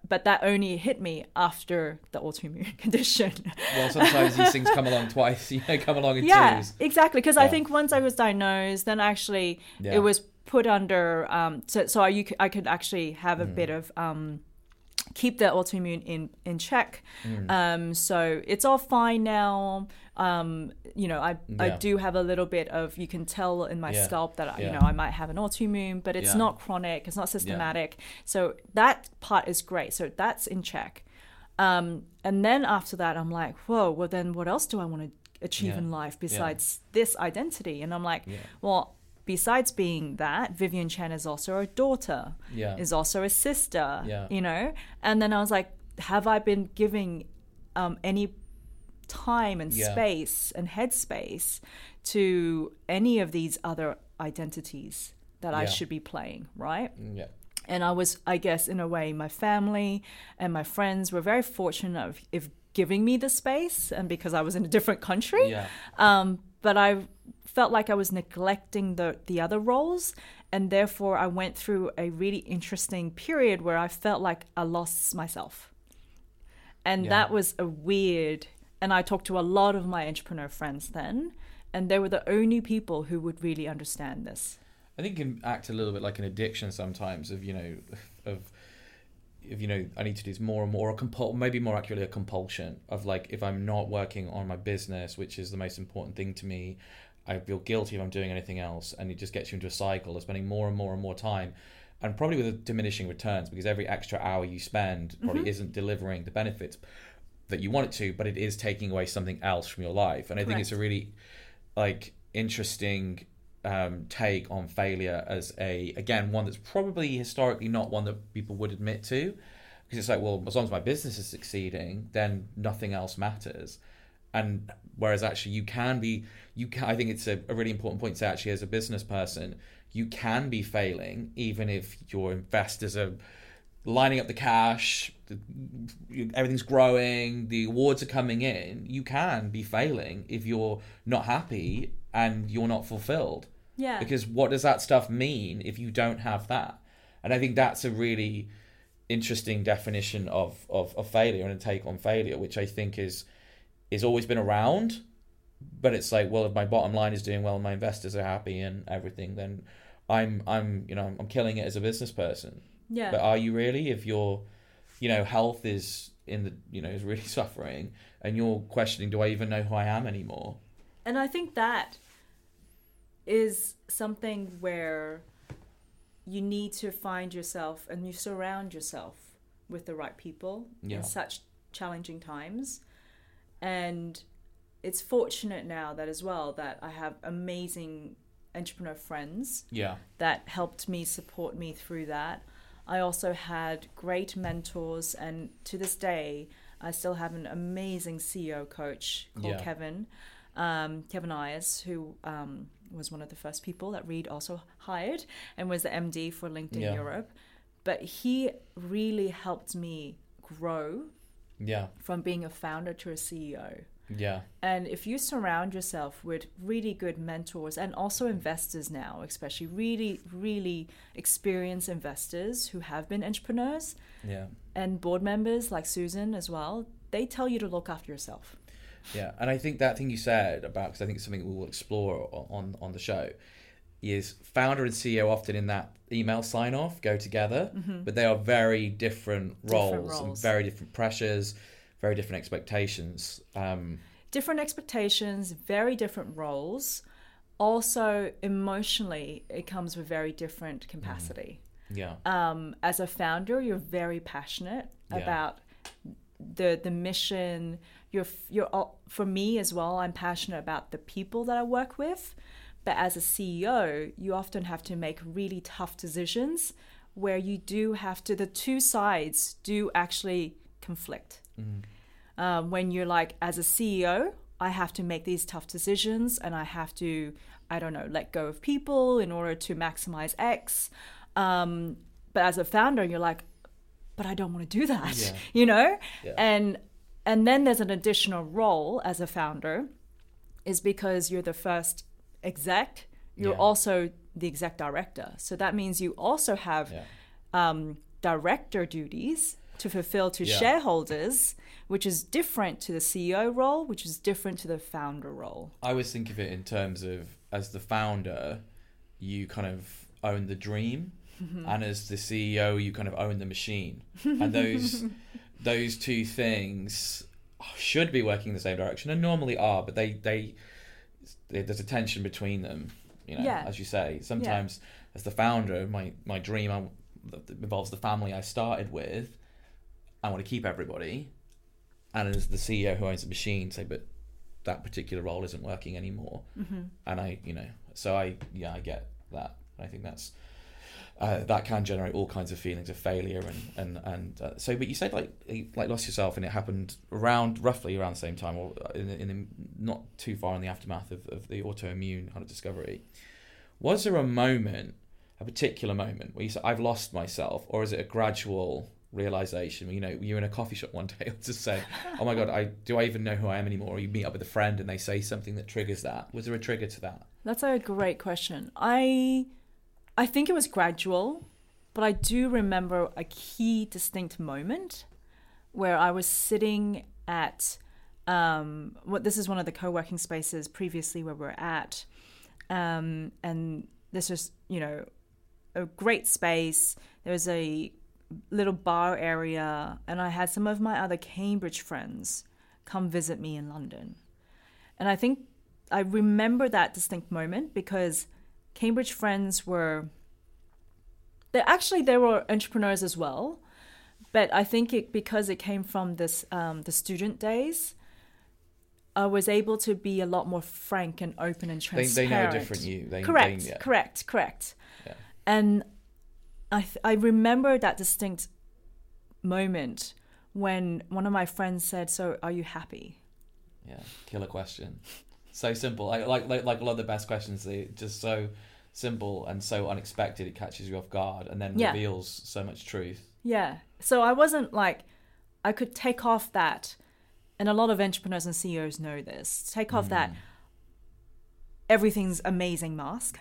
But that only hit me after the autoimmune condition. Well, sometimes these things come along twice. You know, come along in yeah, twos. exactly. Because I think once I was diagnosed, then actually Yeah. it was put under, um, so, so I, you, c- I could actually have Mm. a bit of, um, keep the autoimmune in, in check. Mm. Um, so it's all fine now. Um, you know, I, I do have a little bit of, you can tell in my Yeah. scalp that, you know, I might have an autoimmune, but it's Yeah. not chronic, it's not systematic. So that part is great. So that's in check. Um, and then after that, I'm like, whoa, well, then what else do I want to achieve Yeah. in life besides this identity? And I'm like, Yeah. well, besides being that, Vivian Chan is also a daughter, Yeah. is also a sister, Yeah. you know? And then I was like, have I been giving um, any time and Yeah. space and headspace to any of these other identities that I should be playing, right? Yeah. and I was, I guess, in a way, my family and my friends were very fortunate of, of giving me the space, and because I was in a different country. Yeah. Um, but I felt like I was neglecting the the other roles, and therefore I went through a really interesting period where I felt like I lost myself, and Yeah. that was a weird. And I talked to a lot of my entrepreneur friends then, and they were the only people who would really understand this. I think it can act a little bit like an addiction sometimes of you know of if you know I need to do this more and more or compul maybe more accurately a compulsion of like if I'm not working on my business which is the most important thing to me I feel guilty if I'm doing anything else and it just gets you into a cycle of spending more and more and more time and probably with diminishing returns because every extra hour you spend probably mm-hmm. isn't delivering the benefits that you want it to but it is taking away something else from your life. And I think it's a really like interesting um, take on failure as a again one that's probably historically not one that people would admit to because it's like well as long as my business is succeeding then nothing else matters. And whereas actually you can be you can i think it's a, a really important point to actually as a business person you can be failing even if your investors are lining up the cash the, everything's growing the awards are coming in you can be failing if you're not happy and you're not fulfilled. Yeah. because what does that stuff mean if you don't have that? And i think that's a really interesting definition of, of, of failure and a take on failure which i think is is always been around but it's like well if my bottom line is doing well and my investors are happy and everything then i'm i'm you know i'm killing it as a business person yeah. but are you really if your you know health is in the you know is really suffering and you're questioning do i even know who i am anymore And I think that is something where you need to find yourself and you surround yourself with the right people Yeah. in such challenging times. And it's fortunate now that as well that I have amazing entrepreneur friends yeah that helped me support me through that. I also had great mentors, and to this day, I still have an amazing CEO coach called Yeah. Kevin, um, Kevin Eyres, who um, was one of the first people that Reid also hired and was the MD for LinkedIn Yeah. Europe. But he really helped me grow yeah from being a founder to a CEO. Yeah. And if you surround yourself with really good mentors and also investors now, especially really, really experienced investors who have been entrepreneurs yeah. and board members like Susan as well, they tell you to look after yourself. Yeah, and I think that thing you said about because I think it's something we will explore on on the show is founder and CEO often in that email sign off go together, mm-hmm. but they are very different roles, Different and very different pressures, very different expectations. Um, Different expectations, very different roles. Also, emotionally, it comes with very different capacity. yeah, um, as a founder, you're very passionate Yeah. about the the mission. You're you're for me as well. I'm passionate about the people that I work with, But as a CEO, you often have to make really tough decisions where you do have to, the two sides do actually conflict. Um, when you're like, as a CEO, I have to make these tough decisions and I have to, I don't know, let go of people in order to maximize X. Um, but as a founder, you're like, but I don't want to do that, Yeah. you know? Yeah. And and then there's an additional role as a founder is because you're the first exec, you're Yeah. also the exec director. So that means you also have um, director duties to fulfill to Yeah. shareholders, which is different to the CEO role, which is different to the founder role. I always think of it in terms of as the founder, you kind of own the dream, mm-hmm. and as the CEO, you kind of own the machine, and those those two things should be working in the same direction, and normally are, but they they there's a tension between them. You know, Yeah. as you say, sometimes as the founder, my my dream um, I, that involves the family I started with. I want to keep everybody, and as the CEO who owns the machine, say, but that particular role isn't working anymore. Mm-hmm. And I, you know, so I, yeah, I get that. I think that's uh, that can generate all kinds of feelings of failure and and and uh, so. But you said like you, like lost yourself, and it happened around roughly around the same time, or in in the, not too far in the aftermath of, of the autoimmune kind of discovery. Was there a moment, a particular moment, where you said, "I've lost myself," or is it a gradual? Realization you know you're in a coffee shop one day just say oh my god i do i even know who i am anymore or you meet up with a friend and they say something that triggers that was there a trigger to that That's a great question. I I think it was gradual, but I do remember a key distinct moment where I was sitting at um what this is one of the co-working spaces previously where we're at. Um and this was, you know, a great space. There was a little bar area and I had some of my other Cambridge friends come visit me in London. And I think I remember that distinct moment because Cambridge friends were they actually they were entrepreneurs as well, but I think it because it came from this um, the student days. I was able to be a lot more frank and open and transparent. they know a different you they, correct, they, yeah. correct, correct. Yeah. And I th- I remember that distinct moment when one of my friends said, "So, are you happy?" Yeah, killer question. So simple. Like like like, like a lot of the best questions. They just so simple and so unexpected. It catches you off guard and then Yeah. reveals so much truth. Yeah. So I wasn't like, I could take off that, and a lot of entrepreneurs and CEOs know this. Take off that hmm. everything's amazing mask,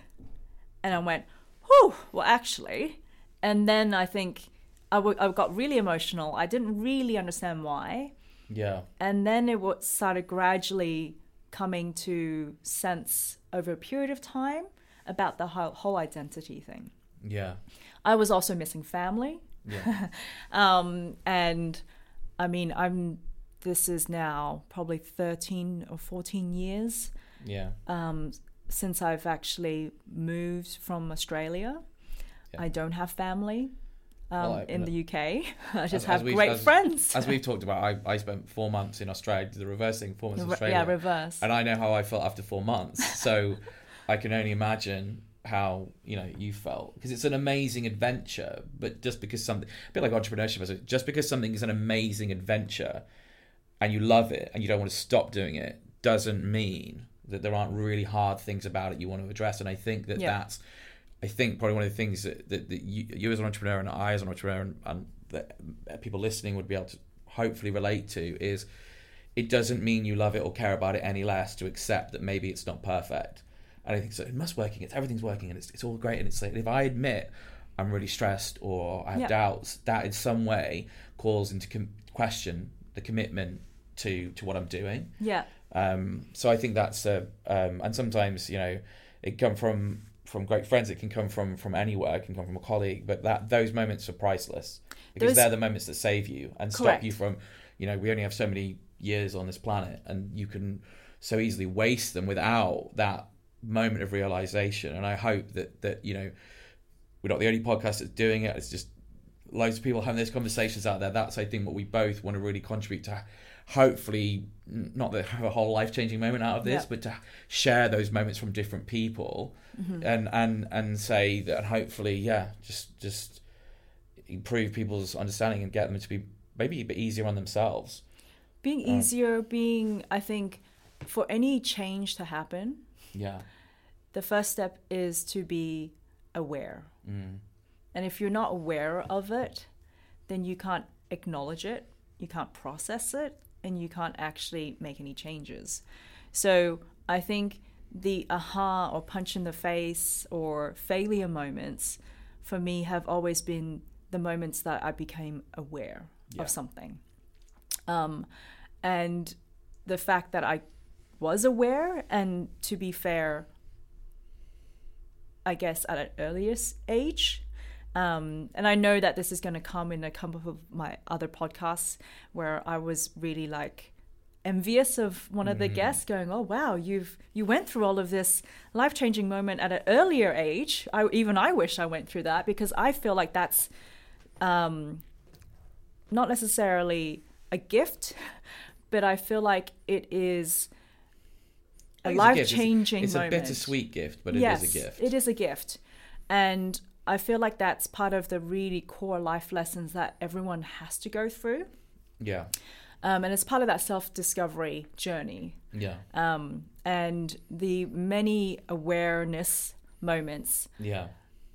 and I went, whew, well, actually. And then I think I, w- I got really emotional. I didn't really understand why. Yeah. And then it wa- started gradually coming to sense over a period of time about the whole, whole identity thing. Yeah. I was also missing family. Yeah. Um, and I mean, I'm. This is now probably 13 or 14 years Yeah. um, since I've actually moved from Australia. Yeah. I don't have family um, Well, I- in the UK. I just As- have as great as- friends. As we've talked about, I, I spent four months in Australia, the reverse thing, four months in Australia. yeah, reverse. and I know how I felt after four months. So I can only imagine how you know you felt because it's an amazing adventure. But just because something, a bit like entrepreneurship, is just because something is an amazing adventure and you love it and you don't want to stop doing it, doesn't mean that there aren't really hard things about it you want to address. And I think that Yeah. that's, I think probably one of the things that, that, that you, you as an entrepreneur and I as an entrepreneur and, and that people listening would be able to hopefully relate to is it doesn't mean you love it or care about it any less to accept that maybe it's not perfect. And I think so. It must working. It's everything's working, and it's it's all great. And it's like if I admit I'm really stressed or I have Yeah. doubts, that in some way calls into com- question the commitment to to what I'm doing. yeah. Um, so I think that's a, um, and sometimes you know it come from from great friends. It can come from from anywhere. It can come from a colleague. But that those moments are priceless because Those- they're the moments that save you and stop you from, you know, we only have so many years on this planet, and you can so easily waste them without that moment of realization. And I hope that that you know we're not the only podcast that's doing it. It's just loads of people having those conversations out there. That's I think what we both want to really contribute to. Hopefully, not to have a whole life changing moment out of this, Yeah. but to share those moments from different people, Mm-hmm. and and and say that hopefully, yeah, just just improve people's understanding and get them to be maybe a bit easier on themselves. being Uh. easier, being, I think, for any change to happen, Yeah. the first step is to be aware. Mm. And if you're not aware of it, then you can't acknowledge it, you can't process it, and you can't actually make any changes. So I think the aha or punch in the face or failure moments for me have always been the moments that I became aware Yeah. of something. Um, and the fact that I was aware, and to be fair, I guess at an earliest age. Um, and I know that this is going to come in a couple of my other podcasts where I was really like envious of one of the guests going, "Oh wow, you've you went through all of this life changing moment at an earlier age." I even I wish I went through that because I feel like that's um, not necessarily a gift, but I feel like it is a life gift. It's- It's, moment. a bittersweet gift, but it is yes, a gift. It is a gift. And I feel like that's part of the really core life lessons that everyone has to go through. Yeah. Um, and it's part of that self discovery journey. Yeah. Um, and the many awareness moments, Yeah.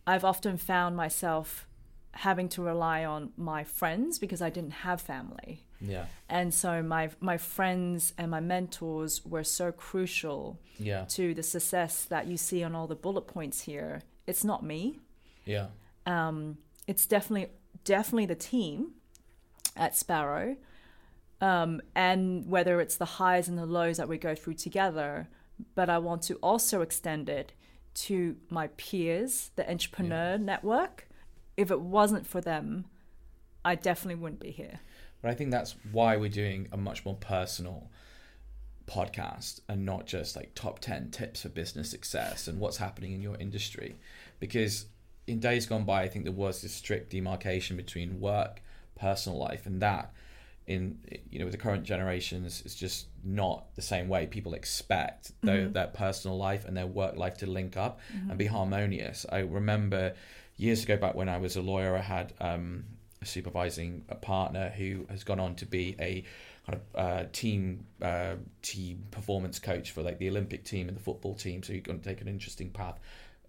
I've often found myself having to rely on my friends because I didn't have family. Yeah. And so my my friends and my mentors were so crucial Yeah. to the success that you see on all the bullet points here. It's not me. Yeah. Um, it's definitely definitely the team at Sparrow, um, and whether it's the highs and the lows that we go through together. But I want to also extend it to my peers, the entrepreneur network. If it wasn't for them, I definitely wouldn't be here. But I think that's why we're doing a much more personal podcast and not just like top 10 tips for business success and what's happening in your industry. Because in days gone by, I think there was this strict demarcation between work, personal life, and that in you know with the current generations it's just not the same way. People expect their, their personal life and their work life to link up and be harmonious. I remember years ago back when i was a lawyer i had um, a supervising a partner who has gone on to be a kind of uh, team uh, team performance coach for like the olympic team and the football team. So you're going to take an interesting path.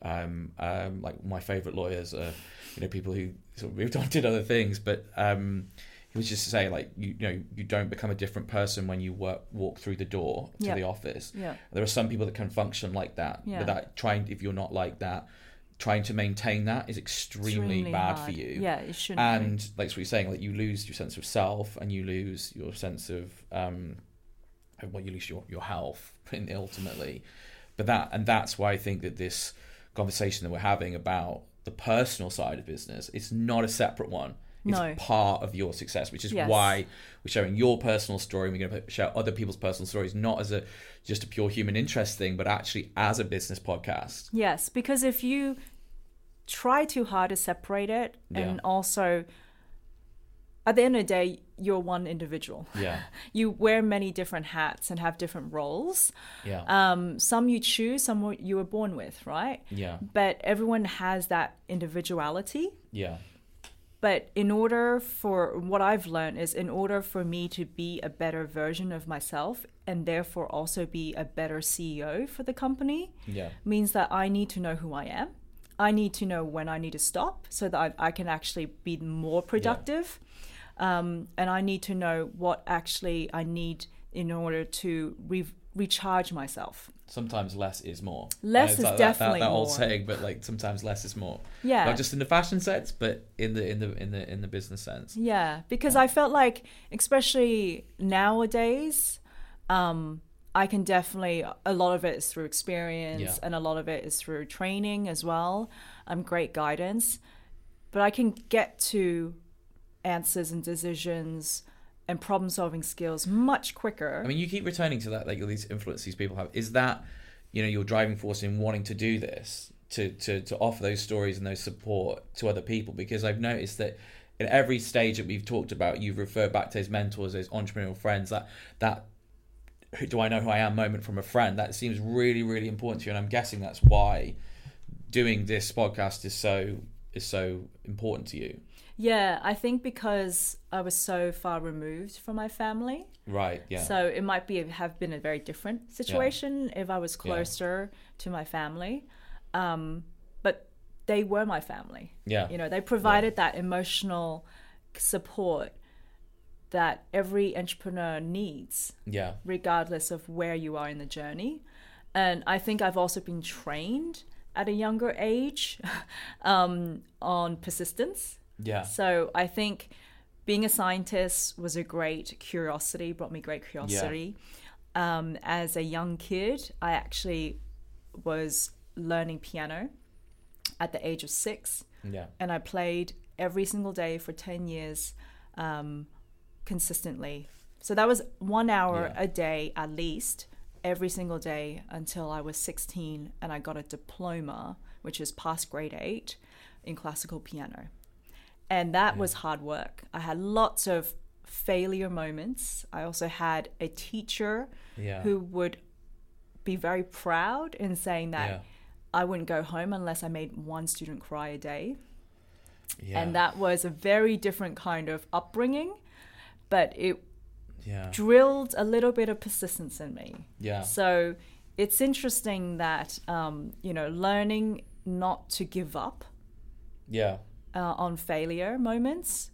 Um, um, like my favorite lawyers are you know people who sort of moved on did other things. But um, was just to say like you, you know you don't become a different person when you work walk through the door to Yeah. the office Yeah. there are some people that can function like that Yeah. but that trying if you're not like that trying to maintain that is extremely, bad for you Yeah, it shouldn't. be. and like what you're saying like you lose your sense of self and you lose your sense of um well you lose your, your health in- ultimately but that and that's why i think that this conversation that we're having about the personal side of business it's not a separate one it's No. part of your success which is Yes. why we're sharing your personal story and we're going to share other people's personal stories not as a just a pure human interest thing but actually as a business podcast Yes, because if you try too hard to separate it, and Yeah. also at the end of the day, you're one individual. yeah You wear many different hats and have different roles. yeah Um, some you choose, some you were born with, right? yeah But everyone has that individuality. yeah But in order for what I've learned is in order for me to be a better version of myself and therefore also be a better CEO for the company, yeah means that I need to know who I am. I need to know when I need to stop so that I, I can actually be more productive. Um, and I need to know what actually I need in order to re- recharge myself. sometimes less is more. Less is like that- that, definitely that, old saying, but like sometimes less is more. Yeah. Not just in the fashion sense, but in the in the in the in the business sense. Yeah, because I felt like, especially nowadays, um, I can definitely, a lot of it is through experience Yeah. and a lot of it is through training as well. Um, great guidance. But I can get to answers and decisions and problem solving skills much quicker. I mean, you keep returning to that, like all these influences people have. Is that you know your driving force in wanting to do this to to to offer those stories and those support to other people? Because I've noticed that in every stage that we've talked about, you've referred back to those mentors, those entrepreneurial friends. That that do I know who I am moment from a friend. That seems really really important to you, and I'm guessing that's why doing this podcast is so is so important to you. Yeah, I think because I was so far removed from my family. Right. Yeah. So it might be have been a very different situation if I was closer to my family. Um, but they were my family. yeah. You know, they provided that emotional support that every entrepreneur needs, yeah. regardless of where you are in the journey. And I think I've also been trained at a younger age um, on persistence. Yeah. So I think being a scientist was a great curiosity, brought me great curiosity. Um, as a young kid, I actually was learning piano at the age of six, Yeah. and I played every single day for 10 years um, consistently. So that was one hour Yeah. a day at least, every single day until I was 16, and I got a diploma, which is past grade eight, in classical piano and that was hard work. I had lots of failure moments. I also had a teacher Yeah. who would be very proud in saying that Yeah. I wouldn't go home unless I made one student cry a day. Yeah. And that was a very different kind of upbringing, but it Yeah. drilled a little bit of persistence in me. Yeah. So it's interesting that, um, you know, learning not to give up Yeah. Uh, on failure moments,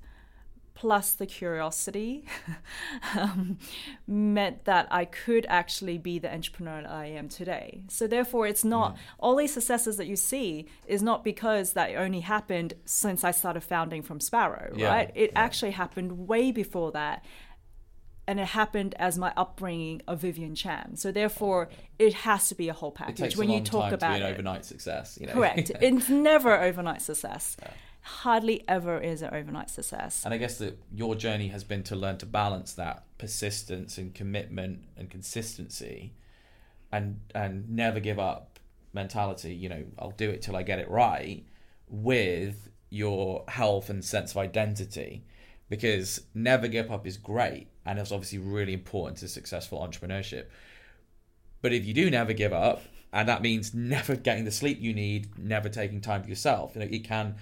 plus the curiosity, um, meant that I could actually be the entrepreneur I am today. So therefore, it's not all these successes that you see is not because that only happened since I started founding from Sparrow, Yeah, right? It yeah. actually happened way before that. And it happened as my upbringing of Vivian Chan. So therefore, it has to be a whole It package takes when a you talk time about to be an it. overnight success. You know? Correct. It's never overnight success. Hardly ever is an overnight success. And I guess that your journey has been to learn to balance that persistence and commitment and consistency and and never give up mentality, you know, I'll do it till I get it right with your health and sense of identity. Because never give up is great and it's obviously really important to successful entrepreneurship. But if you do never give up, and that means never getting the sleep you need, never taking time for yourself, you know, it can.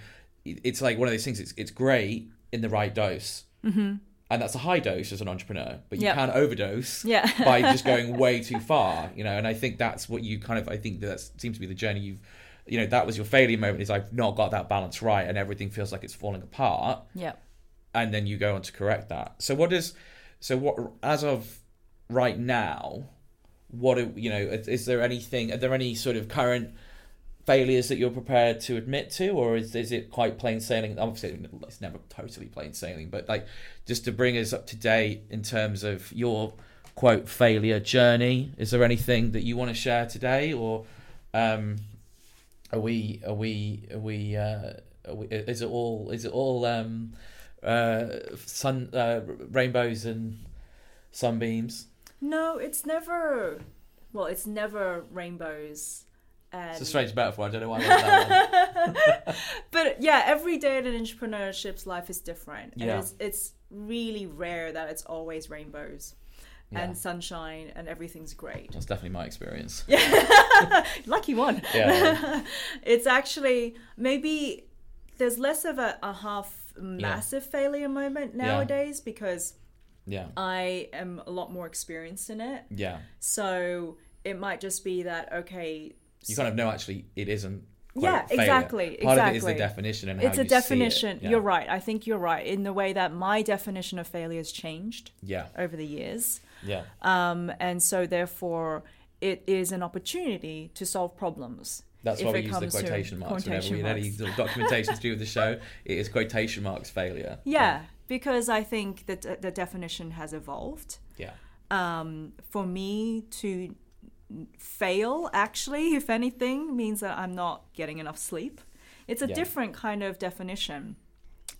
It- It's like one of those things. It's it's great in the right dose, mm-hmm. and that's a high dose as an entrepreneur. But you Yep. can overdose Yeah. by just going way too far, you know. And I think that's what you kind of. I think that seems to be the journey you've. You know, that was your failure moment. Is I've not got that balance right, and everything feels like it's falling apart Yeah. and then you go on to correct that. So what is so what as of right now? What are, you know? Is there anything? Are there any sort of current failures that you're prepared to admit to, or is is it quite plain sailing? Obviously, it's never totally plain sailing, but like just to bring us up to date in terms of your quote failure journey. Is there anything that you want to share today, or um, are we are we are we, uh, are we is it all is it all um, uh, sun uh, rainbows and sunbeams? No, it's never. Well, it's never rainbows. It's a um, strange metaphor. I don't know why I that one. but yeah, every day in an entrepreneurship's life is different. Yeah. And it's, it's really rare that it's always rainbows Yeah. and sunshine and everything's great. That's definitely my experience. Yeah. Lucky one. Yeah. it's actually maybe there's less of a, a half massive failure moment nowadays because Yeah. I am a lot more experienced in it. Yeah. So it might just be that okay. You kind of know actually it isn't. Yeah, failure. exactly, Part of it is the definition and how It's a it. definition. Yeah. You're right. I think you're right in the way that my definition of failure has changed Yeah. over the years. Yeah. Um, and so therefore it is an opportunity to solve problems. That's why we use the quotation marks quotation whenever we marks. any little documentation to do with the show. It is quotation marks failure. Yeah, because I think that the definition has evolved. Yeah. um, for me to fail actually if anything means that i'm not getting enough sleep it's a Yeah. different kind of definition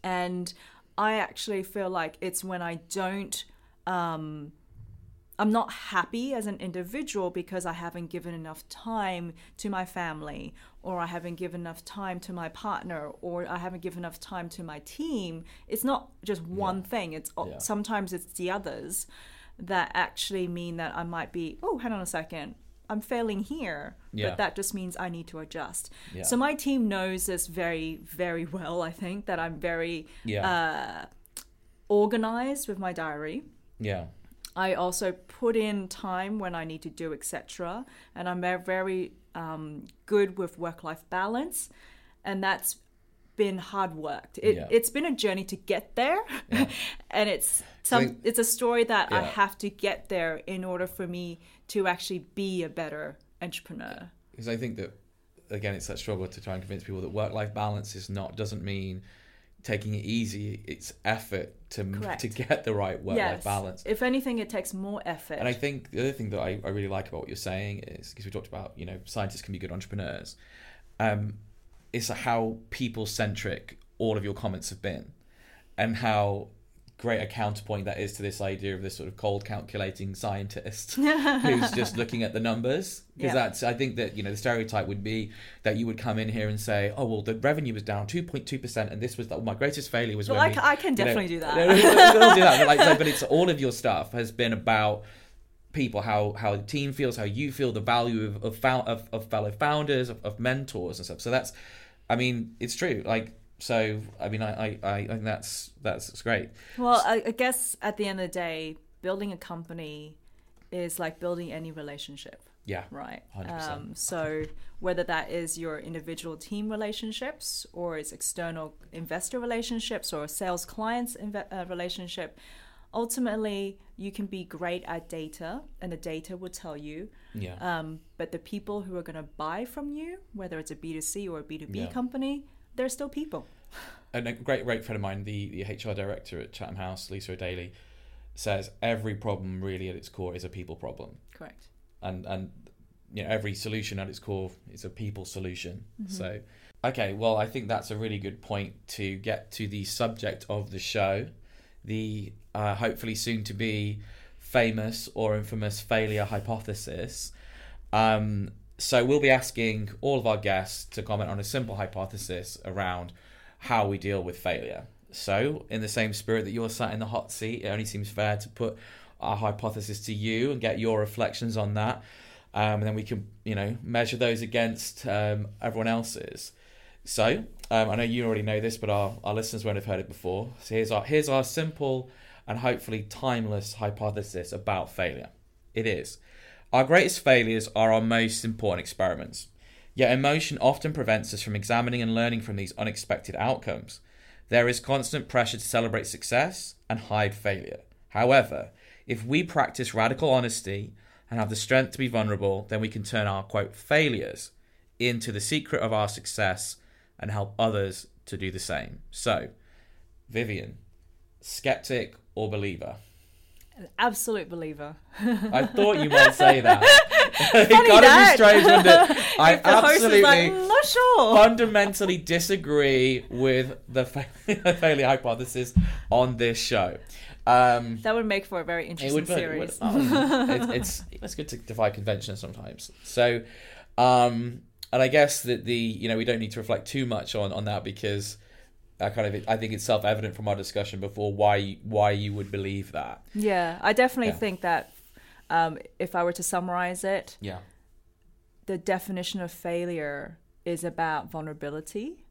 and i actually feel like it's when i don't um, I'm not happy as an individual because I haven't given enough time to my family, or I haven't given enough time to my partner, or I haven't given enough time to my team. It's not just one thing. It's Yeah. sometimes it's the others that actually mean that I might be. Oh, hang on a second. I'm failing here, Yeah. but that just means I need to adjust. Yeah. So my team knows this very, very well. I think that I'm very Yeah. uh, organized with my diary. yeah. I also put in time when I need to do etc. And I'm ve- very um, good with work-life balance, and that's been hard worked. It, Yeah. It's been a journey to get there, and it's some. it's a story that I have to get there in order for me to actually be a better entrepreneur. because I think that again, it's that struggle to try and convince people that work-life balance is not doesn't mean taking it easy. It's effort to Correct. to get the right work-life yes. balance. If anything, it takes more effort. And I think the other thing that I, I really like about what you're saying is because we talked about you know scientists can be good entrepreneurs, um, is how people centric all of your comments have been, and how great a counterpoint that is to this idea of this sort of cold calculating scientist who's just looking at the numbers because Yeah. that's I think that you know the stereotype would be that you would come in here and say oh well the revenue was down 2.2 percent and this was the, my greatest failure was Well, when I we, I can you know- definitely do that. Do that. But, like, so- but it's all of your stuff has been about people how how the team feels how you feel the value of of, of, of fellow founders of, of mentors and stuff so that's i mean it's true like so i mean i i, I think that's that's, great Well, I, I guess at the end of the day, building a company is like building any relationship, yeah right? 100%. Um, so whether that is your individual team relationships or it's external investor relationships or sales clients inve- uh, relationship, ultimately you can be great at data and the data will tell you. yeah Um, but the people who are going to buy from you, whether it's a B2C or a B2B Yeah. company, they're still people. and a great great friend of mine the, the hr director at chatham house lisa o'daly says every problem really at its core is a people problem Correct. and and you know every solution at its core is a people solution so okay well i think that's a really good point to get to the subject of the show the uh, hopefully soon to be famous or infamous failure hypothesis um, so we'll be asking all of our guests to comment on a simple hypothesis around how we deal with failure. So, in the same spirit that you're sat in the hot seat, it only seems fair to put our hypothesis to you and get your reflections on that, um, and then we can, you know, measure those against um, everyone else's. So, um, I know you already know this, but our, our listeners won't have heard it before. So here's our here's our simple and hopefully timeless hypothesis about failure. It is. Our greatest failures are our most important experiments. Yet emotion often prevents us from examining and learning from these unexpected outcomes. There is constant pressure to celebrate success and hide failure. However, if we practice radical honesty and have the strength to be vulnerable, then we can turn our quote failures into the secret of our success and help others to do the same. So, Vivian, skeptic or believer? An absolute believer. I thought you might say that. it got to be strange, wouldn't it? I If the host is absolutely like, "Mm, not sure. fundamentally disagree with the fa- failure hypothesis on this show. Um, That would make for a very it interesting would, be- it would- series. oh, it's, it's it's good to defy convention sometimes. So, um, and I guess that the you know we don't need to reflect too much on on that because I kind of I think it's self evident from our discussion before why why you would believe that. yeah, I definitely Yeah. think that um, if I were to summarize it, Yeah. the definition of failure is about vulnerability,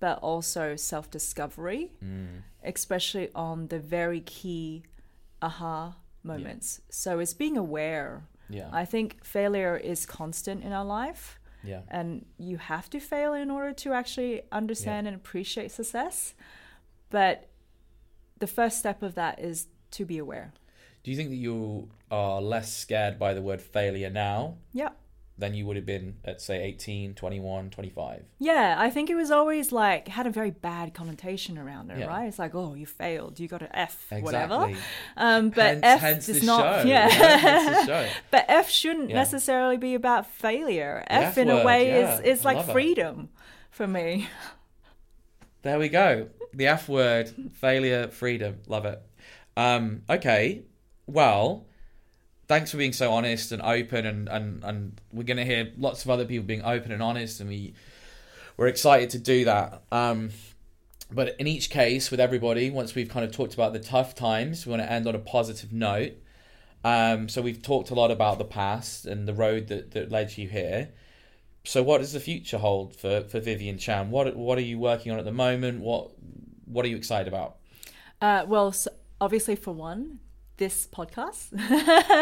but also self discovery, Mm. especially on the very key aha moments. So it's being aware. Yeah. I think failure is constant in our life. Yeah. and you have to fail in order to actually understand and appreciate success. But the first step of that is to be aware. Do you think that you are less scared by the word failure now Yeah. Than you would have been at say 18, 21, 25? Yeah, I think it was always like had a very bad connotation around it, Yeah. right? It's like, oh, you failed, you got an F, Exactly. whatever. Um, but hence, F hence does not, show. yeah. but F shouldn't Yeah. necessarily be about failure. The F, F in a way is is like love it. freedom for me. There we go. The F word, failure, freedom. Love it. Um, okay. Well, thanks for being so honest and open, and and and we're gonna hear lots of other people being open and honest, and we we're excited to do that. Um, but in each case, with everybody, once we've kind of talked about the tough times, we want to end on a positive note. Um, so we've talked a lot about the past and the road that, that led you here. So what does the future hold for, for Vivian Chan? What what are you working on at the moment? What what are you excited about? Uh, well, so obviously, for one, this podcast.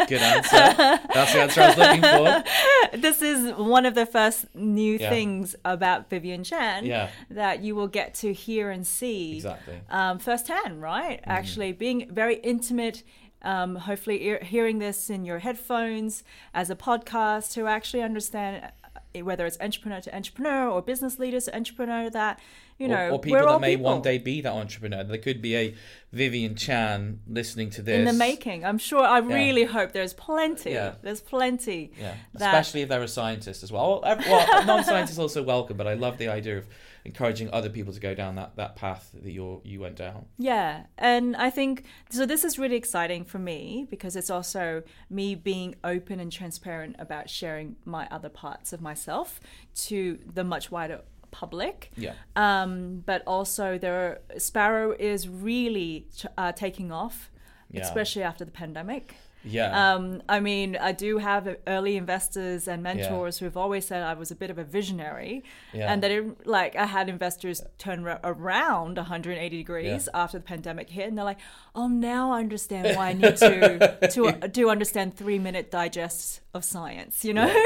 Good answer. That's the answer I was looking for. this is one of the first new Yeah. things about Vivian Chan Yeah. that you will get to hear and see Exactly. um, firsthand, right? Mm-hmm. Actually, being very intimate. Um, hopefully, ear- hearing this in your headphones as a podcast to actually understand whether it's entrepreneur to entrepreneur or business leaders to entrepreneur that you know or, or people that may people one day be that entrepreneur. There could be a Vivian Chan listening to this in the making. I'm sure. I really hope there's plenty. Yeah. There's plenty. Yeah, that- especially if they're a scientist as well. Well, well non-scientists also welcome, but I love the idea of encouraging other people to go down that, that path that you you went down. Yeah, and I think so. This is really exciting for me because it's also me being open and transparent about sharing my other parts of myself to the much wider public. Yeah. Um, but also, there Sparrow is really ch- uh, taking off, Yeah. especially after the pandemic. Yeah. Um, I mean, I do have early investors and mentors who've always said I was a bit of a visionary, Yeah. and that it, like I had investors turn ra- around 180 degrees Yeah. after the pandemic hit, and they're like, "Oh, now I understand why I need to to do understand three minute digests of science." You know?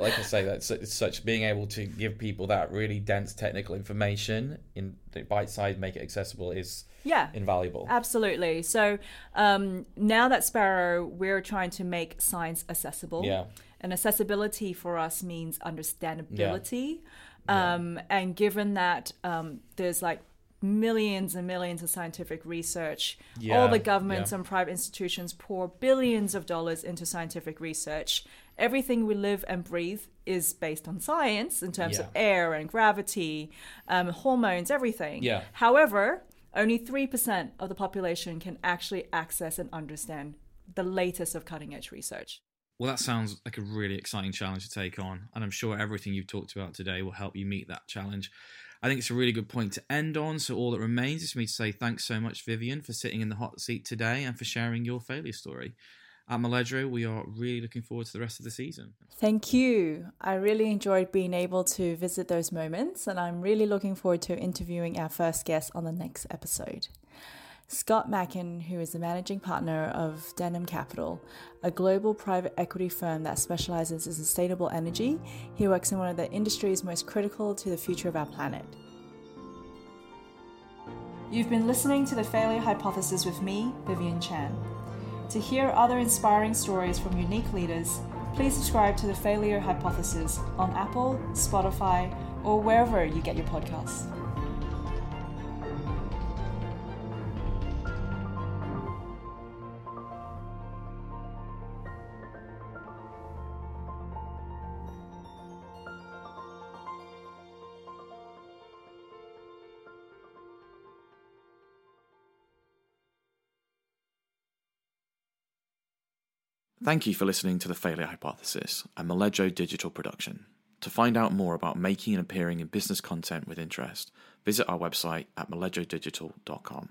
like I say, that's it's such being able to give people that really dense technical information in the bite size, make it accessible is yeah. invaluable. Absolutely. So um, now that Sparrow, we're trying to make science accessible. Yeah. And accessibility for us means understandability. Um, And given that um, there's like millions and millions of scientific research, Yeah, all the governments yeah. and private institutions pour billions of dollars into scientific research. Everything we live and breathe is based on science in terms of air and gravity, um, hormones, everything. Yeah. However, only 3% of the population can actually access and understand the latest of cutting edge research. Well, that sounds like a really exciting challenge to take on, and I'm sure everything you've talked about today will help you meet that challenge. I think it's a really good point to end on. So, all that remains is for me to say thanks so much, Vivian, for sitting in the hot seat today and for sharing your failure story. At Moledro, we are really looking forward to the rest of the season. Thank you. I really enjoyed being able to visit those moments, and I'm really looking forward to interviewing our first guest on the next episode. Scott Mackin, who is the managing partner of Denham Capital, a global private equity firm that specializes in sustainable energy, he works in one of the industries most critical to the future of our planet. You've been listening to the Failure Hypothesis with me, Vivian Chan. To hear other inspiring stories from unique leaders, please subscribe to the Failure Hypothesis on Apple, Spotify, or wherever you get your podcasts. Thank you for listening to The Failure Hypothesis, a Moledro digital production. To find out more about making and appearing in business content with interest, visit our website at moledrodigital.com.